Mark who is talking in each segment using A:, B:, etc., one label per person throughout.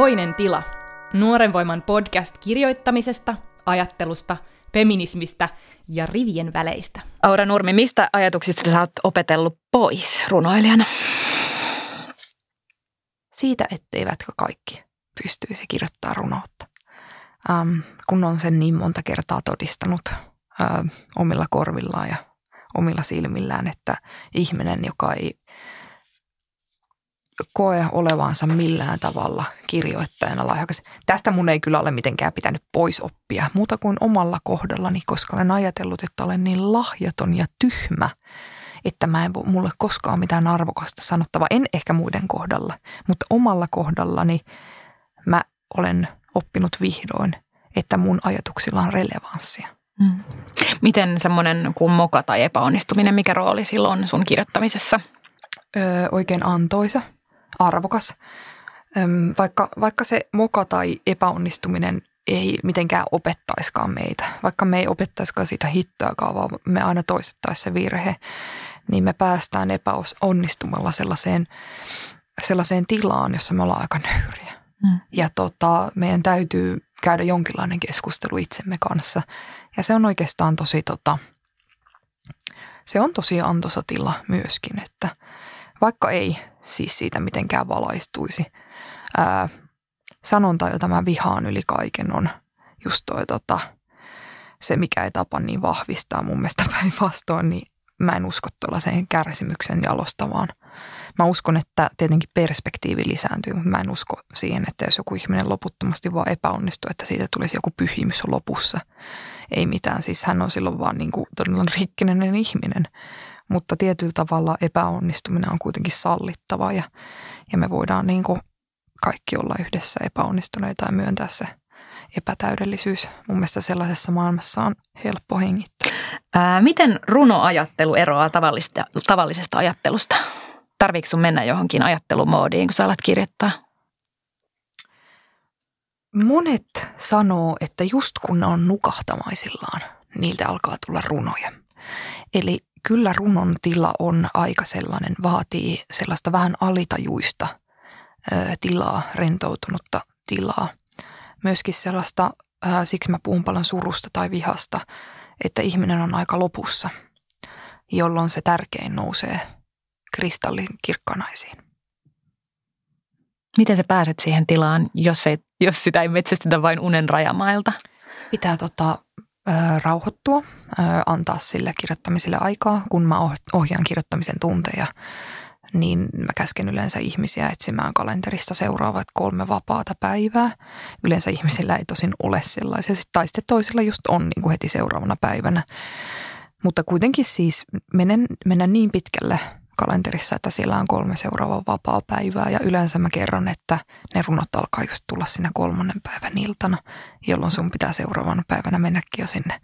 A: Toinen tila. Nuoren voiman podcast kirjoittamisesta, ajattelusta, feminismistä ja rivien väleistä.
B: Aura Nurmi, mistä ajatuksista sä oot opetellut pois runoilijana?
C: Siitä, etteivätkö kaikki pystyisi kirjoittamaan runoutta. Ähm, kun on sen niin monta kertaa todistanut äh, omilla korvillaan ja omilla silmillään, että ihminen, joka ei koe olevansa millään tavalla kirjoittajana lahjakas. Tästä mun ei kyllä ole mitenkään pitänyt pois oppia, muuta kuin omalla kohdallani, koska olen ajatellut, että olen niin lahjaton ja tyhmä, että mä en mulle koskaan mitään arvokasta sanottavaa. En ehkä muiden kohdalla, mutta omalla kohdallani mä olen oppinut vihdoin, että mun ajatuksilla on relevanssia. Mm.
B: Miten semmoinen kuin moka tai epäonnistuminen, mikä rooli silloin sun kirjoittamisessa?
C: Öö, oikein antoisa arvokas. Vaikka, vaikka se moka tai epäonnistuminen ei mitenkään opettaiskaan meitä, vaikka me ei opettaiskaan siitä hittoakaan, vaan me aina toistettaisiin se virhe, niin me päästään epäonnistumalla sellaiseen, sellaiseen tilaan, jossa me ollaan aika nöyriä. Mm. Ja tota, meidän täytyy käydä jonkinlainen keskustelu itsemme kanssa. Ja se on oikeastaan tosi, tota, se on tosi antoisa tila myöskin, että – vaikka ei siis siitä mitenkään valaistuisi. Ää, sanonta, jota mä vihaan yli kaiken, on just toi tota, se, mikä ei tapa niin vahvistaa mun mielestä päinvastoin, niin mä en usko tuollaiseen kärsimyksen jalostavaan. Mä uskon, että tietenkin perspektiivi lisääntyy, mutta mä en usko siihen, että jos joku ihminen loputtomasti vaan epäonnistuu, että siitä tulisi joku pyhimys lopussa. Ei mitään, siis hän on silloin vaan niin kuin todella rikkinen ihminen mutta tietyllä tavalla epäonnistuminen on kuitenkin sallittava ja, ja me voidaan niin kuin kaikki olla yhdessä epäonnistuneita ja myöntää se epätäydellisyys. Mun mielestä sellaisessa maailmassa on helppo hengittää.
B: Ää, miten runoajattelu eroaa tavallisesta, tavallisesta ajattelusta? Tarviiko sun mennä johonkin ajattelumoodiin, kun sä alat kirjoittaa?
C: Monet sanoo, että just kun ne on nukahtamaisillaan, niiltä alkaa tulla runoja. Eli kyllä runon tila on aika sellainen, vaatii sellaista vähän alitajuista tilaa, rentoutunutta tilaa. Myöskin sellaista, siksi mä puhun paljon surusta tai vihasta, että ihminen on aika lopussa, jolloin se tärkein nousee kristallin kirkkanaisiin.
B: Miten sä pääset siihen tilaan, jos, ei, jos sitä ei metsästetä vain unen rajamailta?
C: Pitää tota, rauhoittua, antaa sille kirjoittamiselle aikaa. Kun mä ohjaan kirjoittamisen tunteja, niin mä käsken yleensä ihmisiä etsimään kalenterista seuraavat kolme vapaata päivää. Yleensä ihmisillä ei tosin ole sellaisia, tai sitten toisilla just on niin kuin heti seuraavana päivänä. Mutta kuitenkin siis menen, menen niin pitkälle kalenterissa, että siellä on kolme seuraavaa vapaa päivää ja yleensä mä kerron, että ne runot alkaa just tulla sinne kolmannen päivän iltana, jolloin sun pitää seuraavana päivänä mennäkin jo sinne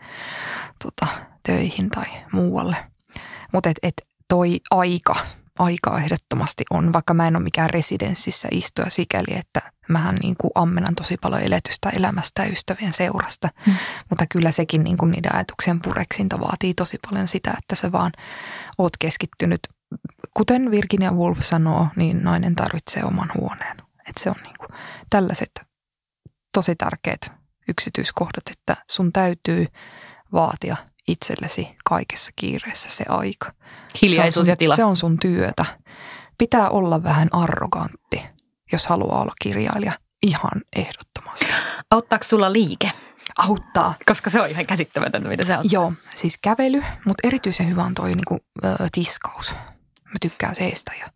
C: tota, töihin tai muualle. Mutta et, et toi aika, aika ehdottomasti on, vaikka mä en ole mikään residenssissä istuja sikäli, että mähän niin kuin ammenan tosi paljon eletystä elämästä ja ystävien seurasta. Mm. Mutta kyllä sekin niin kuin niiden ajatuksien pureksinta vaatii tosi paljon sitä, että sä vaan oot keskittynyt kuten Virginia Woolf sanoo, niin nainen tarvitsee oman huoneen. Että se on niin kuin tällaiset tosi tärkeät yksityiskohdat, että sun täytyy vaatia itsellesi kaikessa kiireessä se aika.
B: Hiljaisuus
C: se
B: ja tila.
C: Se on sun työtä. Pitää olla vähän arrogantti, jos haluaa olla kirjailija. Ihan ehdottomasti.
B: Auttaako sulla liike?
C: Auttaa.
B: Koska se on ihan käsittämätöntä, mitä se on.
C: Joo, siis kävely, mutta erityisen hyvä on toi niinku, ö, tiskaus. Mä tykkään seestä ja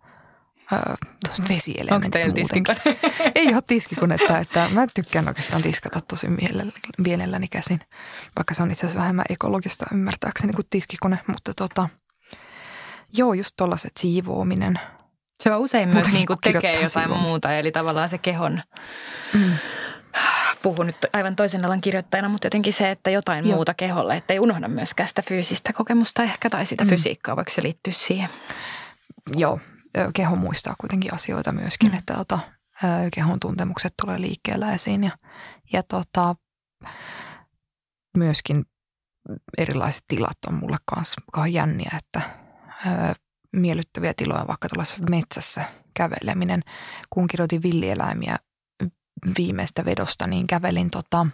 C: tuosta vesielementit
B: Onko
C: muutenkin. Ei ole tiskikonetta, että mä tykkään oikeastaan tiskata tosi mielelläni käsin. Vaikka se on itse asiassa vähemmän ekologista ymmärtääkseni kuin tiskikone, mutta tota, joo, just tollaset siivoaminen.
B: Se on usein myös niin kuin tekee jotain siivoamista. muuta, eli tavallaan se kehon mm puhun nyt aivan toisen alan kirjoittajana, mutta jotenkin se, että jotain Joo. muuta keholle, että ei unohda myöskään sitä fyysistä kokemusta ehkä tai sitä mm. fysiikkaa, voiko se liittyä siihen?
C: Joo, keho muistaa kuitenkin asioita myöskin, mm. että tota, kehon tuntemukset tulee liikkeellä esiin ja, ja tota, myöskin erilaiset tilat on mulle kanssa jänniä, että ö, miellyttäviä tiloja vaikka tuollaisessa metsässä käveleminen. Kun kirjoitin villieläimiä viimeistä vedosta, niin kävelin tota,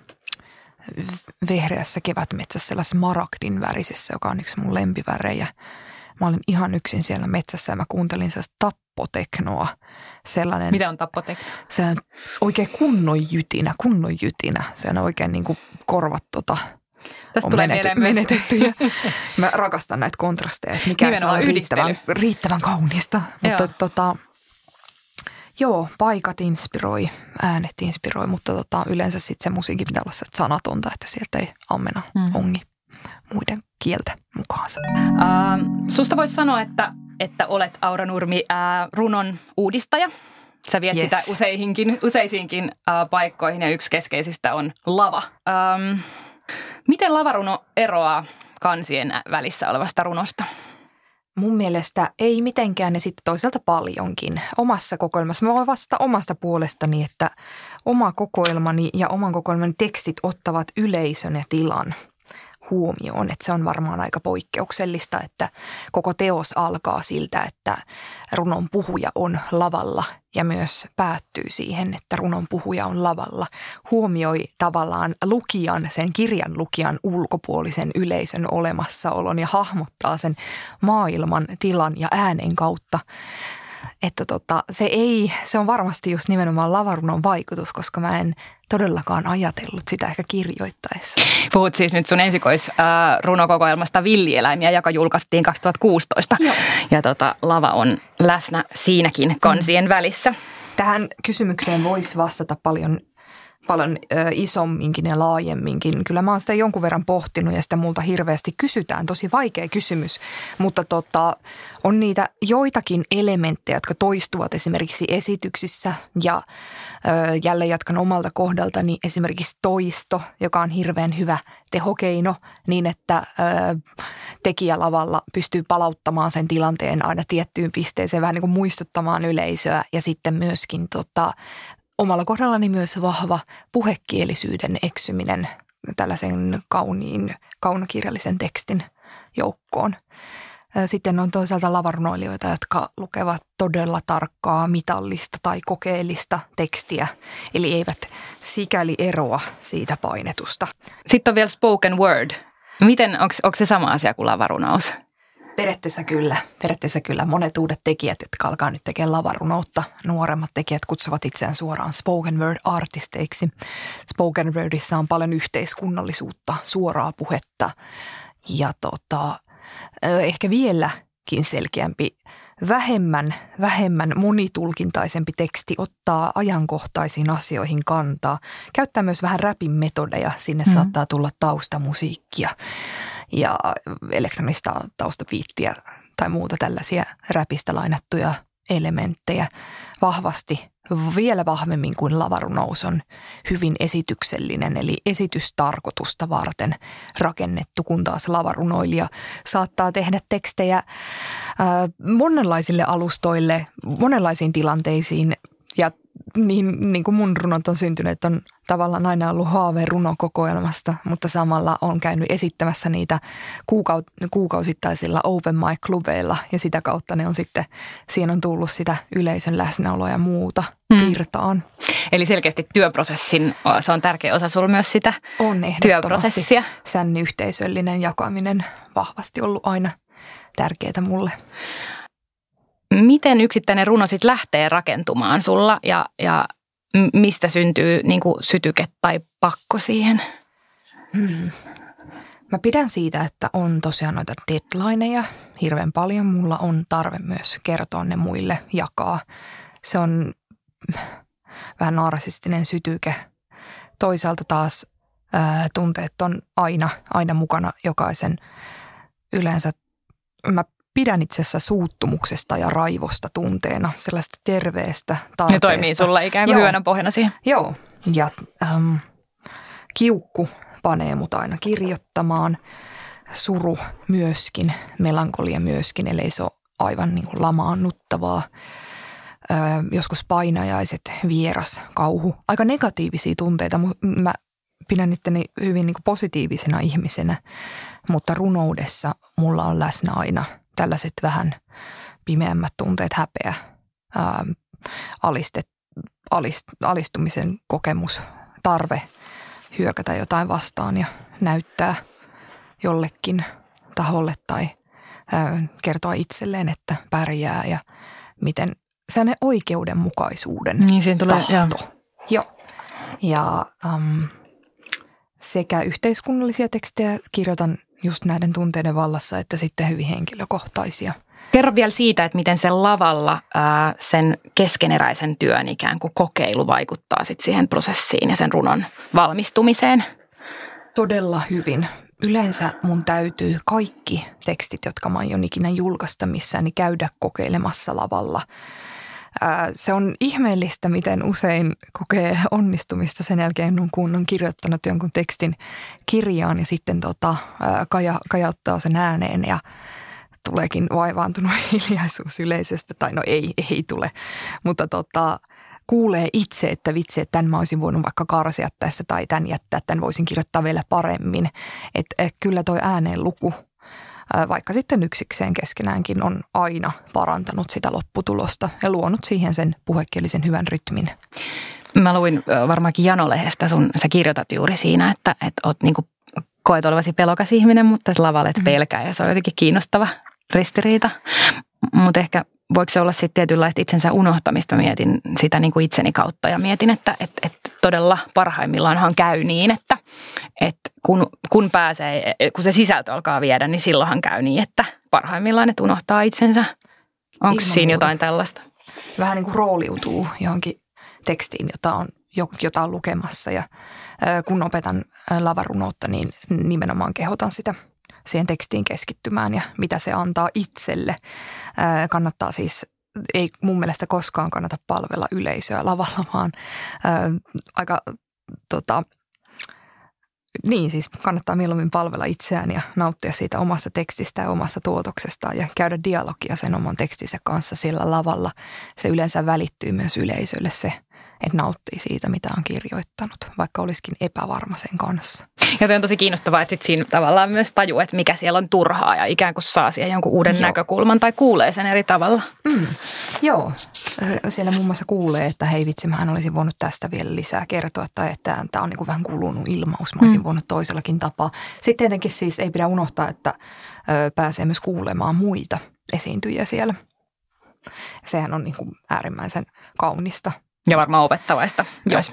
C: vehreässä kevätmetsässä sellaisessa maragdin värisessä, joka on yksi mun lempivärejä. Mä olin ihan yksin siellä metsässä ja mä kuuntelin sellaista tappoteknoa. Sellainen,
B: Mitä on tappotekno?
C: Se on oikein kunnon jytinä, kunnon jytinä. Se on oikein niin kuin korvat tota,
B: Tästä on tulee menety,
C: menetetty. Ja mä rakastan näitä kontrasteja, että mikä se on riittävän, riittävän kaunista. Mutta Joo. tota, Joo, paikat inspiroi, äänet inspiroi, mutta tota, yleensä sitten se musiikki pitää olla sanatonta, että sieltä ei ammena mm. ongi muiden kieltä mukaansa. Uh,
B: susta voisi sanoa, että, että olet Aura Nurmi uh, runon uudistaja. Sä viet yes. sitä useihinkin, useisiinkin uh, paikkoihin ja yksi keskeisistä on lava. Um, miten lavaruno eroaa kansien välissä olevasta runosta?
C: Mun mielestä ei mitenkään ne sitten toisaalta paljonkin. Omassa kokoelmassa, mä voin vastata omasta puolestani, että oma kokoelmani ja oman kokoelman tekstit ottavat yleisön ja tilan huomioon. Että se on varmaan aika poikkeuksellista, että koko teos alkaa siltä, että runon puhuja on lavalla ja myös päättyy siihen, että runon puhuja on lavalla. Huomioi tavallaan lukijan, sen kirjan lukijan ulkopuolisen yleisön olemassaolon ja hahmottaa sen maailman tilan ja äänen kautta että tota, se ei, se on varmasti just nimenomaan lavarunon vaikutus, koska mä en todellakaan ajatellut sitä ehkä kirjoittaessa.
B: Puhut siis nyt sun ensikoisrunokokoelmasta Villieläimiä, joka julkaistiin 2016. Joo. Ja tota, lava on läsnä siinäkin kansien mm. välissä.
C: Tähän kysymykseen voisi vastata paljon paljon ö, isomminkin ja laajemminkin. Kyllä mä oon sitä jonkun verran pohtinut ja sitä multa hirveästi kysytään. Tosi vaikea kysymys, mutta tota, on niitä joitakin elementtejä, jotka toistuvat esimerkiksi esityksissä ja ö, jälleen jatkan omalta kohdaltani esimerkiksi toisto, joka on hirveän hyvä tehokeino niin, että ö, tekijä lavalla pystyy palauttamaan sen tilanteen aina tiettyyn pisteeseen, vähän niin kuin muistuttamaan yleisöä ja sitten myöskin tota, omalla kohdallani myös vahva puhekielisyyden eksyminen tällaisen kauniin, kaunokirjallisen tekstin joukkoon. Sitten on toisaalta lavarunoilijoita, jotka lukevat todella tarkkaa mitallista tai kokeellista tekstiä, eli eivät sikäli eroa siitä painetusta.
B: Sitten on vielä spoken word. Miten, onko se sama asia kuin lavarunaus?
C: Periaatteessa kyllä. Periaatteessa kyllä. Monet uudet tekijät, jotka alkaa nyt tekemään lavarunoutta, nuoremmat tekijät kutsuvat itseään suoraan spoken word artisteiksi. Spoken wordissa on paljon yhteiskunnallisuutta, suoraa puhetta ja tota, ehkä vieläkin selkeämpi vähemmän, vähemmän monitulkintaisempi teksti ottaa ajankohtaisiin asioihin kantaa. Käyttää myös vähän räpin metodeja, sinne mm. saattaa tulla taustamusiikkia ja elektronista taustapiittiä tai muuta tällaisia räpistä lainattuja elementtejä vahvasti, vielä vahvemmin kuin lavarunous on hyvin esityksellinen, eli esitystarkoitusta varten rakennettu, kun taas lavarunoilija saattaa tehdä tekstejä monenlaisille alustoille, monenlaisiin tilanteisiin ja niin, niin kuin mun runot on syntynyt, on tavallaan aina ollut haave runokokoelmasta, mutta samalla on käynyt esittämässä niitä kuukaut- kuukausittaisilla open mic-klubeilla ja sitä kautta ne on sitten, siihen on tullut sitä yleisön läsnäoloa ja muuta mm. virtaan.
B: Eli selkeästi työprosessin, se on tärkeä osa sulla myös sitä on työprosessia.
C: Sänni yhteisöllinen jakaminen vahvasti ollut aina tärkeää mulle
B: miten yksittäinen runo sitten lähtee rakentumaan sulla ja, ja mistä syntyy niin kuin sytyke tai pakko siihen? Hmm.
C: Mä pidän siitä, että on tosiaan noita deadlineja hirveän paljon. Mulla on tarve myös kertoa ne muille, jakaa. Se on vähän narsistinen sytyke. Toisaalta taas ää, tunteet on aina, aina mukana jokaisen. Yleensä mä pidän itse asiassa suuttumuksesta ja raivosta tunteena, sellaista terveestä tarpeesta.
B: Ne toimii sulla ikään kuin hyvänä pohjana siihen.
C: Joo, ja ähm, kiukku panee mut aina kirjoittamaan, suru myöskin, melankolia myöskin, eli se on aivan niin kuin lamaannuttavaa. Äh, joskus painajaiset, vieras, kauhu, aika negatiivisia tunteita. Mä pidän itteni hyvin niin kuin positiivisena ihmisenä, mutta runoudessa mulla on läsnä aina – tällaiset vähän pimeämmät tunteet, häpeä, ää, alistet, alistumisen kokemus, tarve hyökätä jotain vastaan ja näyttää jollekin taholle tai kertoa itselleen, että pärjää ja miten sellainen oikeudenmukaisuuden
B: niin, siinä tulee,
C: tahto. Joo. joo. Ja um, sekä yhteiskunnallisia tekstejä kirjoitan just näiden tunteiden vallassa, että sitten hyvin henkilökohtaisia.
B: Kerro vielä siitä, että miten sen lavalla ää, sen keskeneräisen työn ikään kuin kokeilu vaikuttaa sit siihen prosessiin ja sen runon valmistumiseen.
C: Todella hyvin. Yleensä mun täytyy kaikki tekstit, jotka mä aion ikinä julkaista missään, niin käydä kokeilemassa lavalla – se on ihmeellistä, miten usein kokee onnistumista sen jälkeen, kun on kirjoittanut jonkun tekstin kirjaan ja sitten tota, kaja, kajauttaa sen ääneen ja tuleekin vaivaantunut hiljaisuus yleisöstä. Tai no ei, ei tule, mutta tota, kuulee itse, että vitsi, että tämän mä olisin voinut vaikka karsia tästä tai tämän jättää, tämän voisin kirjoittaa vielä paremmin. Että et kyllä toi ääneen luku – vaikka sitten yksikseen keskenäänkin on aina parantanut sitä lopputulosta ja luonut siihen sen puhekielisen hyvän rytmin.
B: Mä luin varmaankin Janolehdestä, sun, sä kirjoitat juuri siinä, että, että oot niinku, koet olevasi pelokas ihminen, mutta lavalle et mm. pelkää ja se on jotenkin kiinnostava ristiriita. Mutta ehkä voiko se olla sitten tietynlaista itsensä unohtamista, mietin sitä niin kuin itseni kautta ja mietin, että et, et todella parhaimmillaanhan käy niin, että et kun, kun pääsee, kun se sisältö alkaa viedä, niin silloinhan käy niin, että parhaimmillaan että unohtaa itsensä. Onko siinä jotain tällaista?
C: Vähän niin kuin rooliutuu johonkin tekstiin, jota on, jota on lukemassa ja kun opetan lavarunoutta, niin nimenomaan kehotan sitä siihen tekstiin keskittymään ja mitä se antaa itselle. Kannattaa siis ei mun mielestä koskaan kannata palvella yleisöä lavalla, vaan ää, aika tota, niin siis kannattaa mieluummin palvella itseään ja nauttia siitä omasta tekstistä ja omasta tuotoksestaan ja käydä dialogia sen oman tekstinsä kanssa sillä lavalla. Se yleensä välittyy myös yleisölle se että nauttii siitä, mitä on kirjoittanut, vaikka olisikin epävarma sen kanssa.
B: Ja on tosi kiinnostavaa, että sit siinä tavallaan myös tajuu, että mikä siellä on turhaa ja ikään kuin saa siihen jonkun uuden Joo. näkökulman tai kuulee sen eri tavalla.
C: Mm. Joo, siellä muun muassa kuulee, että hei vitsi, mä olisin voinut tästä vielä lisää kertoa tai että tämä on niin kuin vähän kulunut ilmaus, mä olisin mm. voinut toisellakin tapaa. Sitten tietenkin siis ei pidä unohtaa, että pääsee myös kuulemaan muita esiintyjiä siellä. Sehän on niin kuin äärimmäisen kaunista
B: ja varmaan opettavaista myös.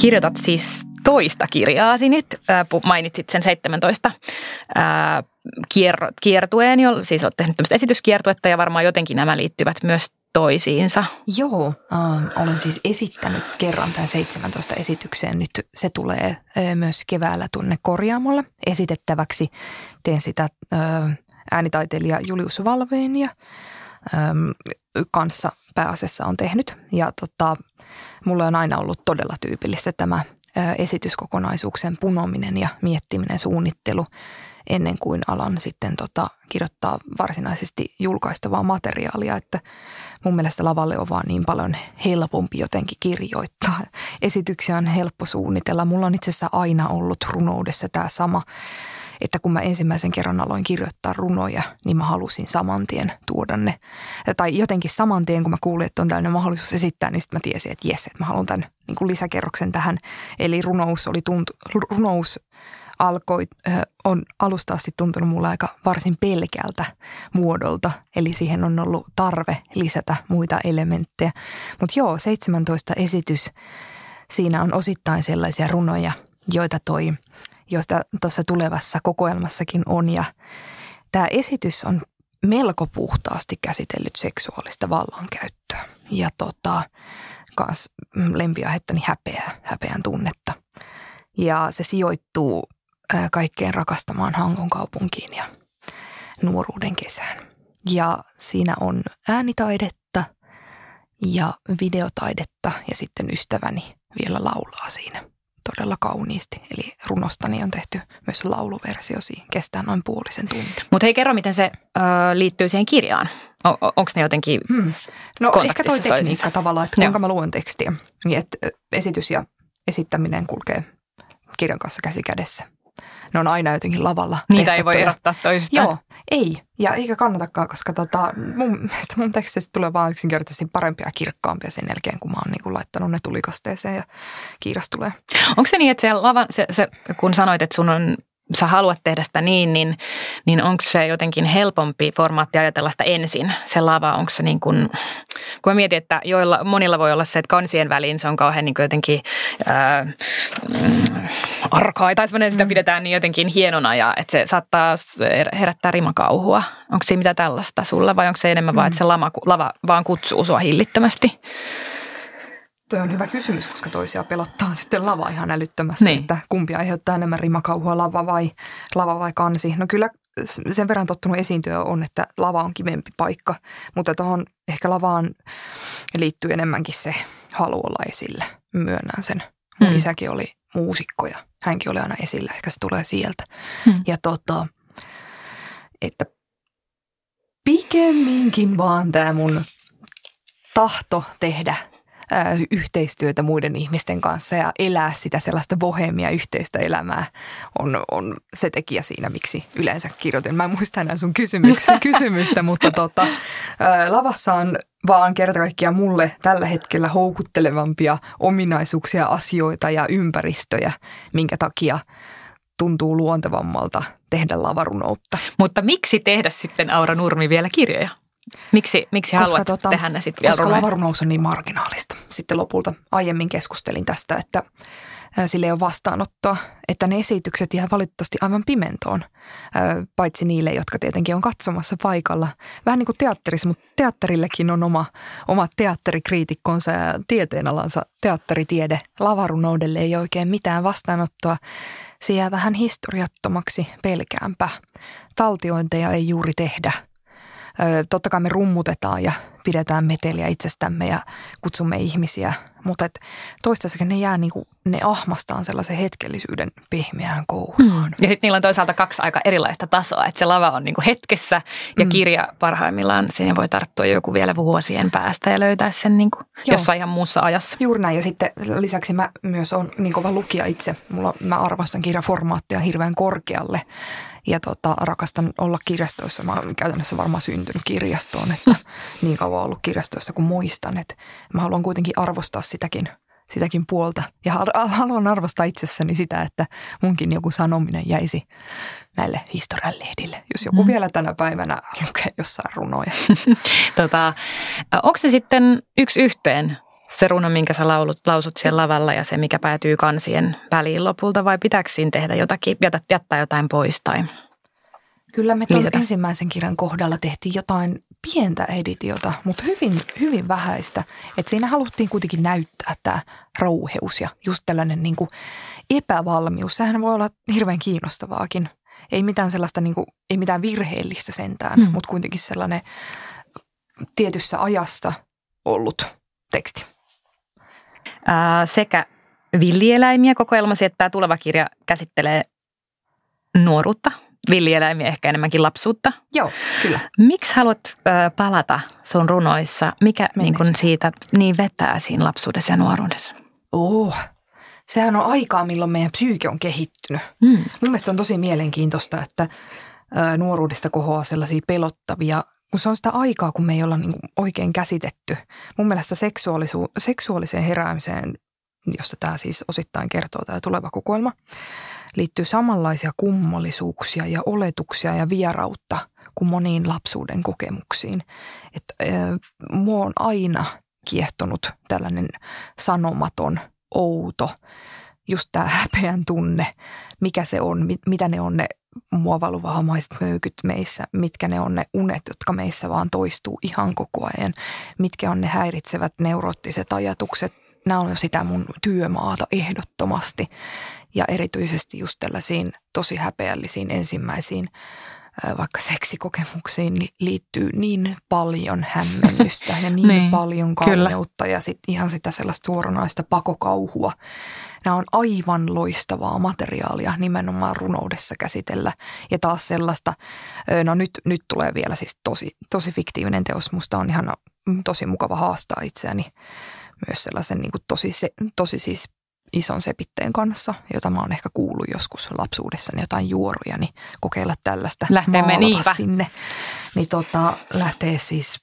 B: Kirjoitat siis toista kirjaasi nyt. Mainitsit sen 17 kiertueen, siis olet tehnyt tämmöistä esityskiertuetta ja varmaan jotenkin nämä liittyvät myös toisiinsa.
C: Joo, äh, olen siis esittänyt kerran tämän 17 esitykseen. Nyt se tulee äh, myös keväällä tuonne korjaamolle esitettäväksi. Teen sitä äh, äänitaiteilija Julius Valveen ja kanssa pääasiassa on tehnyt. Ja tota, mulle on aina ollut todella tyypillistä tämä esityskokonaisuuksien punominen ja miettiminen, suunnittelu ennen kuin alan sitten tota, kirjoittaa varsinaisesti julkaistavaa materiaalia, että mun mielestä lavalle on vaan niin paljon helpompi jotenkin kirjoittaa. Esityksiä on helppo suunnitella. Mulla on itse asiassa aina ollut runoudessa tämä sama että kun mä ensimmäisen kerran aloin kirjoittaa runoja, niin mä halusin saman tien tuoda ne. Tai jotenkin saman tien, kun mä kuulin, että on tällainen mahdollisuus esittää, niin sitten mä tiesin, että jes, että mä haluan tämän niin kuin lisäkerroksen tähän. Eli runous, oli tuntu, runous alkoi, on alusta asti tuntunut mulle aika varsin pelkältä muodolta, eli siihen on ollut tarve lisätä muita elementtejä. Mutta joo, 17 esitys, siinä on osittain sellaisia runoja, joita toi josta tuossa tulevassa kokoelmassakin on. Ja tämä esitys on melko puhtaasti käsitellyt seksuaalista vallankäyttöä ja tota, kans lempiaihettani häpeää, häpeän tunnetta. Ja se sijoittuu kaikkeen rakastamaan Hangon kaupunkiin ja nuoruuden kesään. Ja siinä on äänitaidetta ja videotaidetta ja sitten ystäväni vielä laulaa siinä todella kauniisti. Eli runostani on tehty myös lauluversio, kestää noin puolisen tuntia.
B: Mutta hei, kerro, miten se ö, liittyy siihen kirjaan. O, Onko ne jotenkin hmm.
C: No ehkä toi tekniikka toisissa? tavallaan, että kuinka Joo. mä luen tekstiä. Niin, että esitys ja esittäminen kulkee kirjan kanssa käsi kädessä. Ne on aina jotenkin lavalla
B: Niitä ei voi erottaa toisistaan.
C: Joo, ei. Ja eikä kannatakaan, koska tota, mun mielestä mun tekstistä tulee vaan yksinkertaisesti parempia ja kirkkaampia sen jälkeen, kun mä oon niin laittanut ne tulikasteeseen ja kiiras tulee.
B: Onko se niin, että se, lava, se, se, kun sanoit, että sun on sä haluat tehdä sitä niin, niin, niin onko se jotenkin helpompi formaatti ajatella sitä ensin, se lava, onko se niin kuin, kun mä mietin, että joilla, monilla voi olla se, että kansien väliin se on kauhean niin jotenkin ää, mm, arkaa, tai sitä mm. pidetään niin jotenkin hienona ja että se saattaa herättää rimakauhua. Onko se mitä tällaista sulla vai onko se enemmän mm. vaan, että se lama, lava vaan kutsuu sua hillittömästi?
C: Tuo on hyvä kysymys, koska toisia pelottaa sitten lava ihan älyttömästi, niin. että kumpi aiheuttaa enemmän rimakauhua, lava vai, lava vai kansi. No kyllä sen verran tottunut esiintyä on, että lava on kivempi paikka, mutta tuohon ehkä lavaan liittyy enemmänkin se halu olla esillä. Myönnän sen. Mun hmm. isäkin oli muusikko ja hänkin oli aina esillä, ehkä se tulee sieltä. Hmm. Ja tota, että pikemminkin vaan tämä mun tahto tehdä yhteistyötä muiden ihmisten kanssa ja elää sitä sellaista bohemia yhteistä elämää on, on se tekijä siinä, miksi yleensä kirjoitin. Mä en muista enää sun kysymystä, mutta tota, lavassa on vaan kerta kaikkiaan mulle tällä hetkellä houkuttelevampia ominaisuuksia, asioita ja ympäristöjä, minkä takia tuntuu luontevammalta tehdä lavarunoutta.
B: Mutta miksi tehdä sitten Aura Nurmi vielä kirjoja? Miksi, miksi koska haluat tota, tehdä ne sitten vielä
C: Koska lavarunous on niin marginaalista. Sitten lopulta aiemmin keskustelin tästä, että sille ei ole vastaanottoa, että ne esitykset jää valitettavasti aivan pimentoon, paitsi niille, jotka tietenkin on katsomassa paikalla. Vähän niin kuin teatterissa, mutta teatterillekin on oma, oma teatterikriitikkonsa ja tieteenalansa teatteritiede. Lavarunoudelle ei oikein mitään vastaanottoa. Se jää vähän historiattomaksi, pelkäänpä. Taltiointeja ei juuri tehdä – Totta kai me rummutetaan ja pidetään meteliä itsestämme ja kutsumme ihmisiä, mutta et toistaiseksi ne jää niin kuin, ne ahmastaan sellaisen hetkellisyyden pehmeään kouhaan.
B: Mm. Ja sitten niillä on toisaalta kaksi aika erilaista tasoa, että se lava on niin kuin hetkessä ja mm. kirja parhaimmillaan siihen voi tarttua joku vielä vuosien päästä ja löytää sen niin kuin jossain ihan muussa ajassa.
C: Juuri näin ja sitten lisäksi mä myös on niin kova lukija itse. Mulla, mä arvostan kirjaformaattia hirveän korkealle ja tota, rakastan olla kirjastoissa. Mä oon käytännössä varmaan syntynyt kirjastoon, että niin kauan ollut kirjastoissa kuin muistan. Että mä haluan kuitenkin arvostaa sitäkin, sitäkin puolta. Ja haluan arvostaa itsessäni sitä, että munkin joku sanominen jäisi näille historian lehdille, jos joku mm. vielä tänä päivänä lukee jossain runoja.
B: tota, onko se sitten yksi yhteen se runo, minkä sä laulut, lausut siellä lavalla ja se, mikä päätyy kansien väliin lopulta, vai pitääkö siinä tehdä jotakin, jättää, jättää jotain pois tai
C: Kyllä me tuon ensimmäisen kirjan kohdalla tehtiin jotain pientä editiota, mutta hyvin, hyvin vähäistä. Et siinä haluttiin kuitenkin näyttää tämä rouheus ja just tällainen niin kuin epävalmius. Sehän voi olla hirveän kiinnostavaakin. Ei mitään sellaista, niin kuin, ei mitään virheellistä sentään, mm. mutta kuitenkin sellainen tietyssä ajasta ollut teksti
B: sekä villieläimiä kokoelmasi, että tämä tuleva kirja käsittelee nuoruutta, villieläimiä, ehkä enemmänkin lapsuutta.
C: Joo, kyllä.
B: Miksi haluat palata sun runoissa? Mikä niin kun siitä niin vetää siinä lapsuudessa ja nuoruudessa?
C: Oh, sehän on aikaa, milloin meidän psyyke on kehittynyt. Mm. Mun mielestä on tosi mielenkiintoista, että nuoruudesta kohoaa sellaisia pelottavia kun se on sitä aikaa, kun me ei olla niin oikein käsitetty. Mun mielestä seksuaalisu- seksuaaliseen heräämiseen, josta tämä siis osittain kertoo tämä tuleva kokoelma, liittyy samanlaisia kummallisuuksia ja oletuksia ja vierautta kuin moniin lapsuuden kokemuksiin. Että äh, mua on aina kiehtonut tällainen sanomaton, outo, just tämä häpeän tunne, mikä se on, mit, mitä ne on ne muovaluvahamaiset möykyt meissä, mitkä ne on ne unet, jotka meissä vaan toistuu ihan koko ajan, mitkä on ne häiritsevät neuroottiset ajatukset. Nämä on jo sitä mun työmaata ehdottomasti. Ja erityisesti just tällaisiin tosi häpeällisiin ensimmäisiin vaikka seksikokemuksiin liittyy niin paljon hämmennystä ja niin, niin paljon kauneutta ja sit ihan sitä sellaista suoranaista pakokauhua, Nämä on aivan loistavaa materiaalia nimenomaan runoudessa käsitellä. Ja taas sellaista, no nyt, nyt tulee vielä siis tosi, tosi fiktiivinen teos. Musta on ihan tosi mukava haastaa itseäni myös sellaisen niin kuin tosi, se, tosi siis ison sepitteen kanssa, jota mä oon ehkä kuullut joskus lapsuudessani jotain juoruja, niin kokeilla tällaista
B: Lähteemme niinpä.
C: sinne. Niin tota, lähtee siis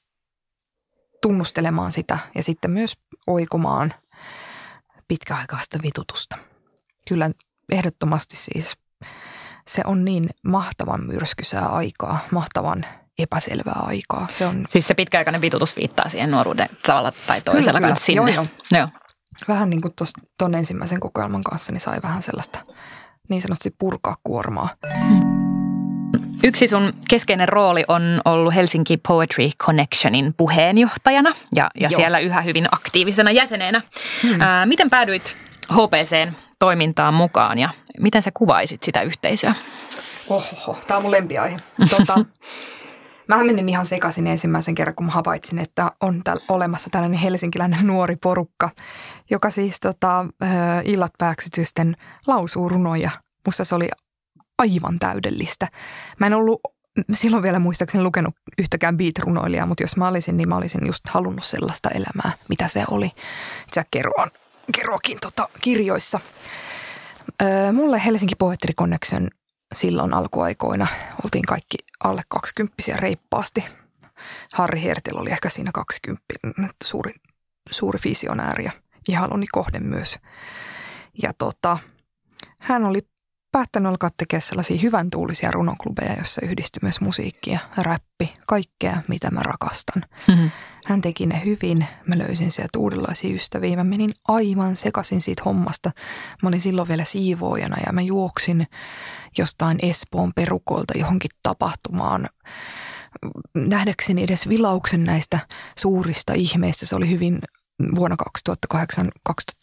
C: tunnustelemaan sitä ja sitten myös oikumaan pitkäaikaista vitutusta. Kyllä ehdottomasti siis se on niin mahtavan myrskysää aikaa, mahtavan epäselvää aikaa. Se on...
B: Siis se pitkäaikainen vitutus viittaa siihen nuoruuden tavalla tai toisella kyllä, kanssa sinne.
C: Joo, joo. joo. Vähän niin kuin tuon ensimmäisen kokoelman kanssa, niin sai vähän sellaista niin sanotusti purkaa kuormaa.
B: Yksi sun keskeinen rooli on ollut Helsinki Poetry Connectionin puheenjohtajana ja, ja siellä yhä hyvin aktiivisena jäsenenä. Hmm. Ää, miten päädyit HPCn toimintaan mukaan ja miten sä kuvaisit sitä yhteisöä?
C: Oho, tämä on mun lempiaihe. Tota, Mä menin ihan sekaisin ensimmäisen kerran, kun mä havaitsin, että on täl, olemassa tällainen helsinkiläinen nuori porukka, joka siis tota, illat pääksytysten lausuu runoja. Musta se oli aivan täydellistä. Mä en ollut silloin vielä muistaakseni lukenut yhtäkään beat-runoilijaa, mutta jos mä olisin, niin mä olisin just halunnut sellaista elämää, mitä se oli Jack Kerouan, Kerouakin tota, kirjoissa. Öö, mulle Helsinki Poetry Connection silloin alkuaikoina oltiin kaikki alle 20 reippaasti. Harri Hertel oli ehkä siinä 20, suuri, suuri visionääri ja ihaloni kohde myös. Ja tota, hän oli päättänyt alkaa tekemään sellaisia hyvän tuulisia runoklubeja, jossa yhdistyi myös musiikki ja räppi, kaikkea mitä mä rakastan. Mm-hmm. Hän teki ne hyvin, mä löysin sieltä uudenlaisia ystäviä, mä menin aivan sekaisin siitä hommasta. Mä olin silloin vielä siivoojana ja mä juoksin jostain Espoon perukolta johonkin tapahtumaan nähdäkseni edes vilauksen näistä suurista ihmeistä. Se oli hyvin vuonna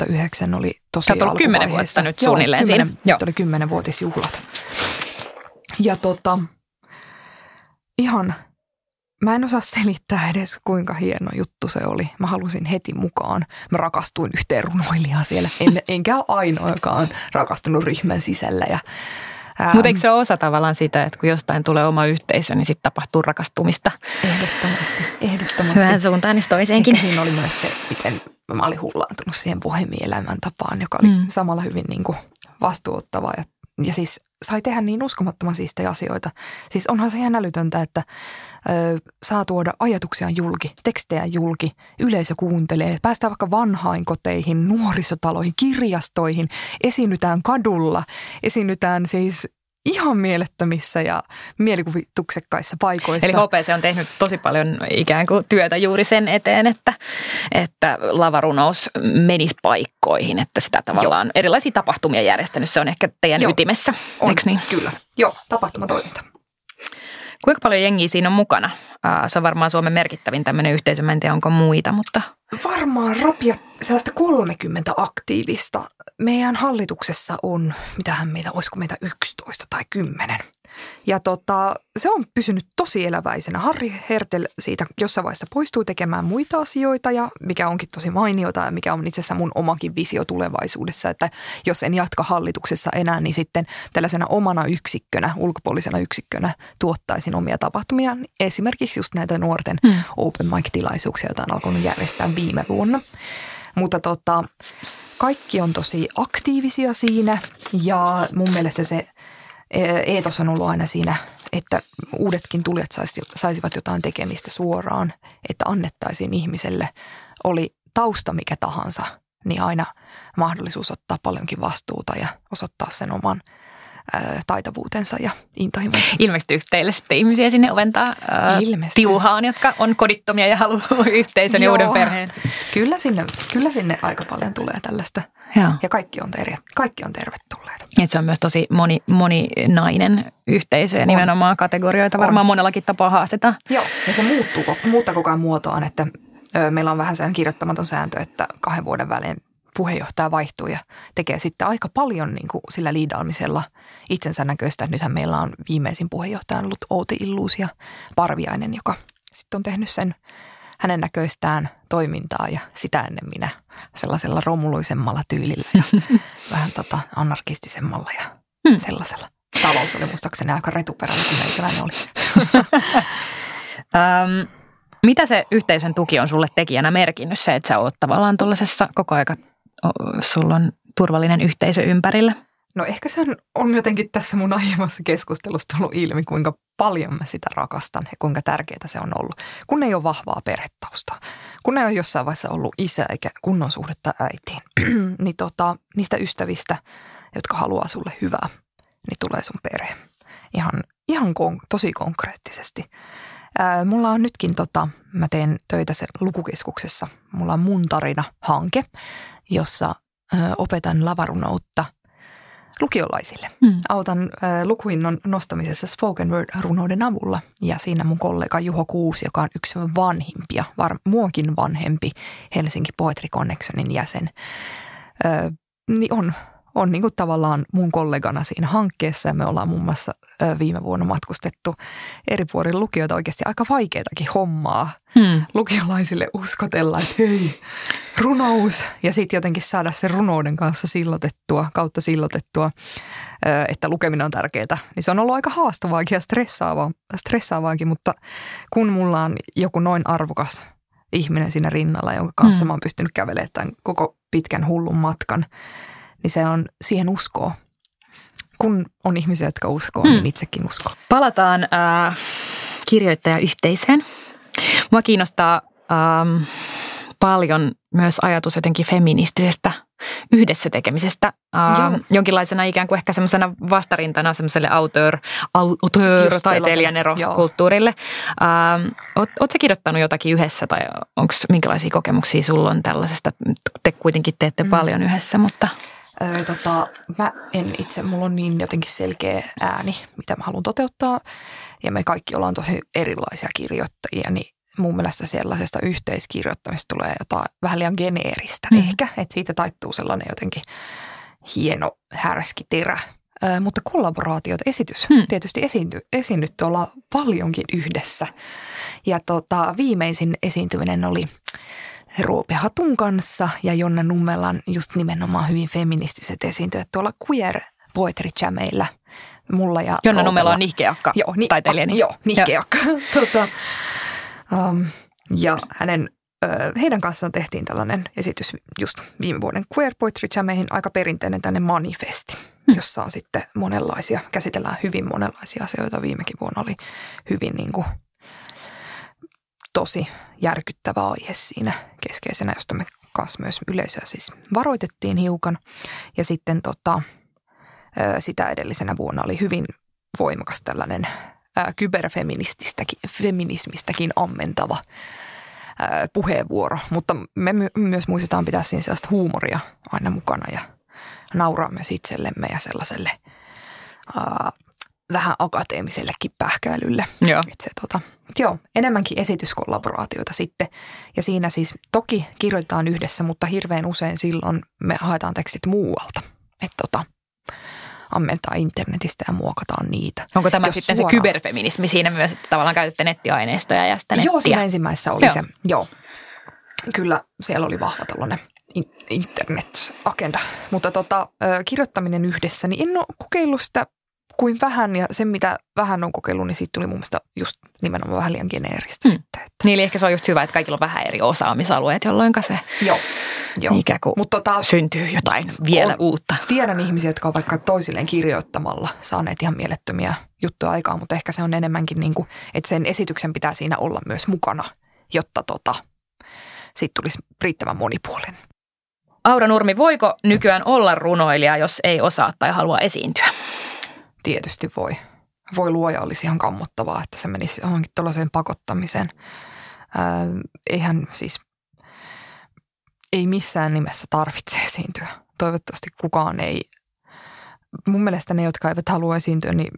C: 2008-2009 oli tosi
B: Sä oot kymmenen vuotta nyt suunnilleen
C: Joo, kymmenen, Joo. oli kymmenenvuotisjuhlat. Ja tota, ihan, mä en osaa selittää edes kuinka hieno juttu se oli. Mä halusin heti mukaan. Mä rakastuin yhteen runoilijaan siellä. En, enkä ole ainoakaan rakastunut ryhmän sisällä. Ja
B: Mutta eikö se ole osa tavallaan sitä, että kun jostain tulee oma yhteisö, niin sitten tapahtuu rakastumista?
C: Ehdottomasti, ehdottomasti.
B: Vähän suuntaan niin toiseenkin.
C: Ehkä siinä oli myös se, miten mä olin hullaantunut siihen bohemielämän tapaan, joka oli mm. samalla hyvin niin kuin vastuuttava ja ja siis sai tehdä niin uskomattoman siistejä asioita. Siis onhan se ihan älytöntä, että ö, saa tuoda ajatuksia julki, tekstejä julki, yleisö kuuntelee, päästään vaikka vanhainkoteihin, nuorisotaloihin, kirjastoihin, esiinnytään kadulla, esiinnytään siis ihan mielettömissä ja mielikuvituksekkaissa paikoissa.
B: Eli HPC on tehnyt tosi paljon ikään kuin työtä juuri sen eteen, että, että lavarunous menisi paikkoihin, että sitä tavallaan Joo. erilaisia tapahtumia järjestänyt. Se on ehkä teidän Joo. ytimessä,
C: on, niin? kyllä. Joo, tapahtumatoiminta.
B: Kuinka paljon jengiä siinä on mukana? Se on varmaan Suomen merkittävin tämmöinen yhteisö, en tiedä onko muita, mutta...
C: Varmaan rapia sellaista 30 aktiivista. Meidän hallituksessa on, mitähän meitä, olisiko meitä 11 tai 10. Ja tota, se on pysynyt tosi eläväisenä. Harri Hertel siitä jossain vaiheessa poistuu tekemään muita asioita ja mikä onkin tosi mainiota ja mikä on itse asiassa mun omakin visio tulevaisuudessa, että jos en jatka hallituksessa enää, niin sitten tällaisena omana yksikkönä, ulkopuolisena yksikkönä tuottaisin omia tapahtumia. Esimerkiksi just näitä nuorten mm. open mic-tilaisuuksia, joita on alkanut järjestää viime vuonna. Mutta tota, kaikki on tosi aktiivisia siinä ja mun mielestä se eetos on ollut aina siinä, että uudetkin tulijat saisivat jotain tekemistä suoraan, että annettaisiin ihmiselle, oli tausta mikä tahansa, niin aina mahdollisuus ottaa paljonkin vastuuta ja osoittaa sen oman taitavuutensa ja intohimonsa.
B: Ilmestyykö teille sitten ihmisiä sinne oventaa äh, tiuhaan, jotka on kodittomia ja haluaa yhteisön ja uuden perheen?
C: Kyllä sinne, kyllä sinne aika paljon tulee tällaista Joo. Ja kaikki on, ter- kaikki on tervetulleita.
B: Et se on myös tosi moni, moninainen yhteisö ja on. nimenomaan kategorioita varmaan on. monellakin tapaa haastetaan.
C: Joo, ja se muuttuu, muuttaa koko ajan muotoaan, että ö, meillä on vähän sellainen kirjoittamaton sääntö, että kahden vuoden välein puheenjohtaja vaihtuu ja tekee sitten aika paljon niin kuin sillä liidaamisella itsensä näköistä. Nythän meillä on viimeisin puheenjohtaja ollut Outi Illuus ja Parviainen, joka sitten on tehnyt sen hänen näköistään toimintaa ja sitä ennen minä sellaisella romuluisemmalla tyylillä ja vähän tota anarkistisemmalla ja hmm. sellaisella. Talous oli muistaakseni aika retuperällä, kun meikäläinen oli.
B: um, mitä se yhteisön tuki on sulle tekijänä merkinnyt se, että sä oot tavallaan tuollaisessa koko aika, sulla on turvallinen yhteisö ympärillä?
C: No ehkä se on, jotenkin tässä mun aiemmassa keskustelussa tullut ilmi, kuinka paljon mä sitä rakastan ja kuinka tärkeää se on ollut. Kun ei ole vahvaa perhetausta, kun ei ole jossain vaiheessa ollut isä eikä kunnon suhdetta äitiin, niin tota, niistä ystävistä, jotka haluaa sulle hyvää, niin tulee sun perhe. Ihan, ihan kon, tosi konkreettisesti. Ää, mulla on nytkin, tota, mä teen töitä sen lukukeskuksessa. Mulla on mun tarina-hanke, jossa ää, opetan lavarunoutta – lukiolaisille. Mm. Autan äh, lukuinnon nostamisessa spoken word-runouden avulla ja siinä mun kollega Juho Kuusi, joka on yksi vanhimpia, var, muokin vanhempi Helsinki Poetry Connectionin jäsen, äh, niin on on niin kuin tavallaan mun kollegana siinä hankkeessa ja me ollaan muun muassa viime vuonna matkustettu eri puolilla lukioita oikeasti aika vaikeatakin hommaa hmm. lukiolaisille uskotella, että hei, runous ja sitten jotenkin saada se runouden kanssa sillotettua, kautta sillotettua, että lukeminen on tärkeää. Niin se on ollut aika haastavaakin ja stressaavaa, stressaavaakin, mutta kun mulla on joku noin arvokas ihminen siinä rinnalla, jonka kanssa hmm. mä oon pystynyt kävelemään tämän koko pitkän hullun matkan – niin se on siihen uskoa. Kun on ihmisiä, jotka uskoo, niin hmm. niin itsekin uskoo.
B: Palataan äh, kirjoittajayhteisöön. Mua kiinnostaa ähm, paljon myös ajatus jotenkin feministisestä yhdessä tekemisestä ähm, jonkinlaisena ikään kuin ehkä semmoisena vastarintana semmoiselle auteur, auteur taiteilijan erokulttuurille. Ähm, oot kirjoittanut jotakin yhdessä tai onko minkälaisia kokemuksia sulla on tällaisesta? Te kuitenkin teette mm. paljon yhdessä, mutta...
C: Öö, tota, mä en itse, mulla on niin jotenkin selkeä ääni, mitä mä haluan toteuttaa. Ja me kaikki ollaan tosi erilaisia kirjoittajia, niin mun mielestä sellaisesta yhteiskirjoittamista tulee jotain vähän liian geneeristä mm. ehkä. Että siitä taittuu sellainen jotenkin hieno, härski terä. Öö, mutta kollaboraatiot, esitys, hmm. tietysti esiinty, esiinnytty olla paljonkin yhdessä. Ja tota, viimeisin esiintyminen oli Roope Hatun kanssa ja Jonna Nummelan just nimenomaan hyvin feministiset esiintyjät tuolla Queer Poetry Jameilla. Mulla ja
B: Jonna Nummela on nihkeakka
C: joo, ni-
B: taiteilija.
C: Niin. Joo, nihkeakka. tota, um, ja hänen, heidän kanssaan tehtiin tällainen esitys just viime vuoden Queer Poetry Jameihin, aika perinteinen tänne manifesti, hmm. jossa on sitten monenlaisia, käsitellään hyvin monenlaisia asioita. Viimekin vuonna oli hyvin niin kuin tosi järkyttävä aihe siinä keskeisenä, josta me kanssa myös yleisöä siis varoitettiin hiukan. Ja sitten tota, sitä edellisenä vuonna oli hyvin voimakas tällainen kyberfeminististäkin feminismistäkin ammentava puheenvuoro. Mutta me my- myös muistetaan pitää siinä sellaista huumoria aina mukana ja nauraa myös itsellemme ja sellaiselle vähän akateemisellekin pähkäilylle.
B: Joo.
C: Et se, tota, joo, enemmänkin esityskollaboraatioita sitten. Ja siinä siis toki kirjoitetaan yhdessä, mutta hirveän usein silloin me haetaan tekstit muualta. Että tota, ammentaa internetistä ja muokataan niitä.
B: Onko tämä Jos sitten suoraan... se kyberfeminismi siinä myös, että tavallaan käytätte nettiaineistoja ja sitten nettiä?
C: Joo, siinä ensimmäisessä oli joo. se, joo. Kyllä siellä oli vahva tällainen internet-agenda. Mutta tota, kirjoittaminen yhdessä, niin en ole kokeillut sitä kuin vähän ja se, mitä vähän on kokeillut, niin siitä tuli mun mielestä just nimenomaan vähän liian geneeristä mm. sitten. Että.
B: Niin, eli ehkä se on just hyvä, että kaikilla on vähän eri osaamisalueet, jolloin se
C: Joo. Joo.
B: ikään kuin Mut tota, syntyy jotain vielä on, uutta.
C: Tiedän ihmisiä, jotka on vaikka toisilleen kirjoittamalla saaneet ihan mielettömiä juttuja aikaan, mutta ehkä se on enemmänkin niin kuin, että sen esityksen pitää siinä olla myös mukana, jotta tota, siitä tulisi riittävän monipuolinen.
B: Aura Nurmi, voiko nykyään olla runoilija, jos ei osaa tai halua esiintyä?
C: Tietysti voi. Voi luoja olisi ihan kammottavaa, että se menisi johonkin tuollaiseen pakottamiseen. Ää, eihän siis, ei missään nimessä tarvitse esiintyä. Toivottavasti kukaan ei, mun mielestä ne, jotka eivät halua esiintyä, niin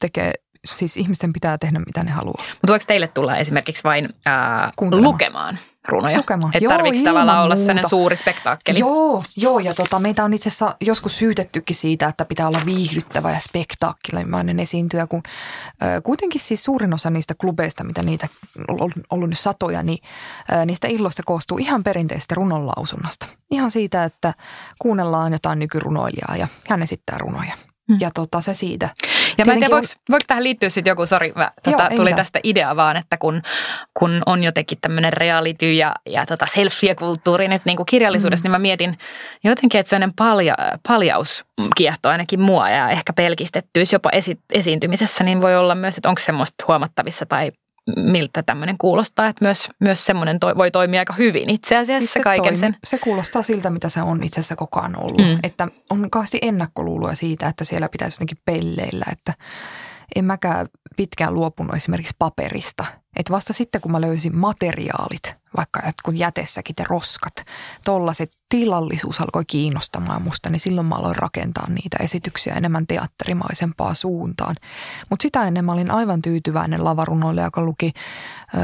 C: tekee siis ihmisten pitää tehdä mitä ne haluaa.
B: Mutta voiko teille tulla esimerkiksi vain ää, lukemaan? Runoja.
C: Lukemaan.
B: Että tarvitsi tavallaan olla sellainen suuri spektaakkeli.
C: Joo, joo ja tota, meitä on itse asiassa joskus syytettykin siitä, että pitää olla viihdyttävä ja spektaakkelimainen esiintyjä, kun ö, kuitenkin siis suurin osa niistä klubeista, mitä niitä on ollut nyt satoja, niin ö, niistä illoista koostuu ihan perinteistä runonlausunnasta. Ihan siitä, että kuunnellaan jotain nykyrunoilijaa ja hän esittää runoja. Mm. Ja tota, se siitä.
B: Ja mä en tiedä, voiko, voiko tähän liittyä sitten joku, sori, tota, tuli mitään. tästä idea vaan, että kun, kun on jotenkin tämmöinen reality ja, ja tota selfie-kulttuuri nyt niin kuin kirjallisuudessa, mm. niin mä mietin jotenkin, että sellainen palja, paljaus kiehtoo ainakin mua ja ehkä pelkistettyys jopa esi, esiintymisessä, niin voi olla myös, että onko semmoista huomattavissa tai miltä tämmöinen kuulostaa, että myös, myös semmoinen toi, voi toimia aika hyvin itse asiassa siis
C: se
B: kaiken
C: toimi,
B: sen.
C: Se kuulostaa siltä, mitä se on itse asiassa koko ajan ollut. Mm. Että on kauheasti ennakkoluuloja siitä, että siellä pitäisi jotenkin pelleillä, että en mäkään pitkään luopunut esimerkiksi paperista. Että vasta sitten, kun mä löysin materiaalit, vaikka jotkut jätessäkin ja roskat, tollaset tilallisuus alkoi kiinnostamaan musta, niin silloin mä aloin rakentaa niitä esityksiä enemmän teatterimaisempaa suuntaan. Mutta sitä ennen mä olin aivan tyytyväinen lavarunoille, joka luki ö,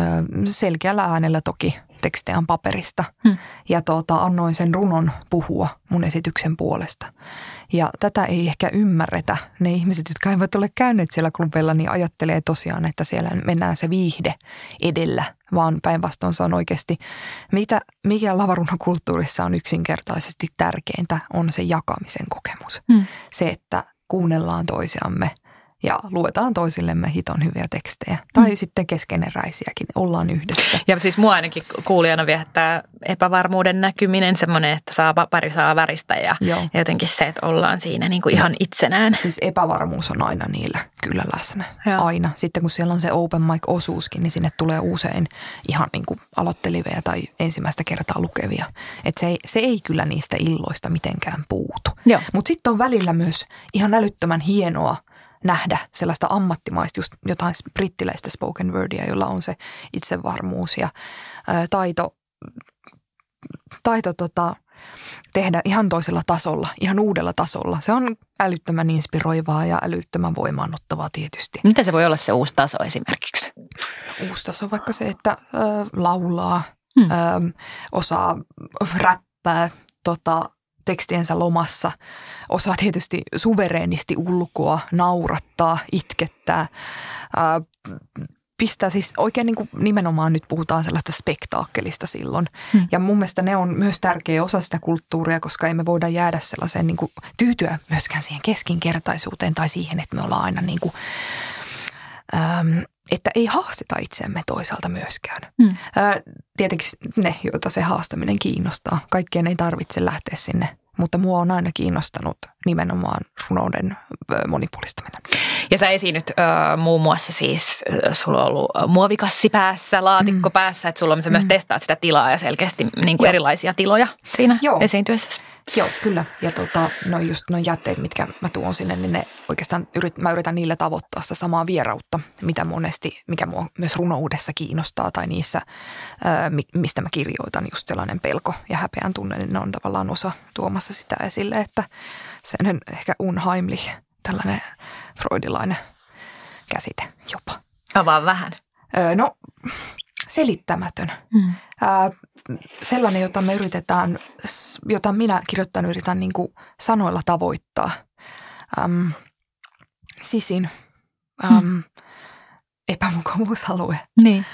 C: selkeällä äänellä toki tekstejä paperista. Hmm. Ja tuota, annoin sen runon puhua mun esityksen puolesta. Ja tätä ei ehkä ymmärretä. Ne ihmiset, jotka eivät ole käyneet siellä klubeilla, niin ajattelee tosiaan, että siellä mennään se viihde edellä, vaan päinvastoin se on oikeasti, mitä, mikä lavarunokulttuurissa on yksinkertaisesti tärkeintä, on se jakamisen kokemus. Hmm. Se, että kuunnellaan toisiamme – ja luetaan toisillemme hiton hyviä tekstejä. Tai mm. sitten keskeneräisiäkin, ollaan yhdessä.
B: Ja siis mua ainakin kuulijana viehättää epävarmuuden näkyminen, semmoinen, että saa, pari saa väristä ja, ja jotenkin se, että ollaan siinä niin kuin ihan itsenään.
C: Siis epävarmuus on aina niillä kyllä läsnä. Joo. Aina. Sitten kun siellä on se open mic-osuuskin, niin sinne tulee usein ihan niin kuin aloittelivia tai ensimmäistä kertaa lukevia. Että se, ei, se ei kyllä niistä illoista mitenkään puutu. Mutta sitten on välillä myös ihan älyttömän hienoa – nähdä sellaista ammattimaista, just jotain brittiläistä spoken wordia, jolla on se itsevarmuus ja ää, taito, taito tota, tehdä ihan toisella tasolla, ihan uudella tasolla. Se on älyttömän inspiroivaa ja älyttömän voimaannuttavaa tietysti.
B: Mitä se voi olla se uusi taso esimerkiksi?
C: Uusi taso vaikka se, että ö, laulaa, hmm. ö, osaa räppää, tota, tekstiensä lomassa. Osaa tietysti suvereenisti ulkoa, naurattaa, itkettää, ää, pistää siis oikein niin kuin nimenomaan nyt puhutaan sellaista spektaakkelista silloin. Hmm. Ja mun mielestä ne on myös tärkeä osa sitä kulttuuria, koska emme voida jäädä sellaiseen niin kuin tyytyä myöskään siihen keskinkertaisuuteen tai siihen, että me ollaan aina niin kuin, äm, että ei haasteta itseämme toisaalta myöskään. Hmm. Ää, tietenkin ne, joita se haastaminen kiinnostaa. Kaikkien ei tarvitse lähteä sinne mutta mua on aina kiinnostanut nimenomaan runouden monipuolistaminen.
B: Ja sä esiinnyt äh, muun muassa siis, sulla on ollut muovikassi päässä, laatikko mm. päässä, että sulla on mm. myös testaat sitä tilaa ja selkeästi niin kuin erilaisia tiloja siinä Joo. esiintyessä.
C: Joo, kyllä. Ja tota, no just noin jätteet, mitkä mä tuon sinne, niin ne oikeastaan yrit, mä yritän niillä tavoittaa sitä samaa vierautta, mitä monesti, mikä mua myös runoudessa kiinnostaa tai niissä, ää, mistä mä kirjoitan, just sellainen pelko ja häpeän tunne, niin ne on tavallaan osa tuomassa sitä esille, että sen ehkä unheimlich, tällainen freudilainen käsite jopa.
B: Avaa vähän.
C: Öö, no, selittämätön. Mm. Ää, sellainen, jota me yritetään, jota minä kirjoitan yritän niin kuin sanoilla tavoittaa. Äm, sisin, äm, mm. epämukavuusalue,
B: niin.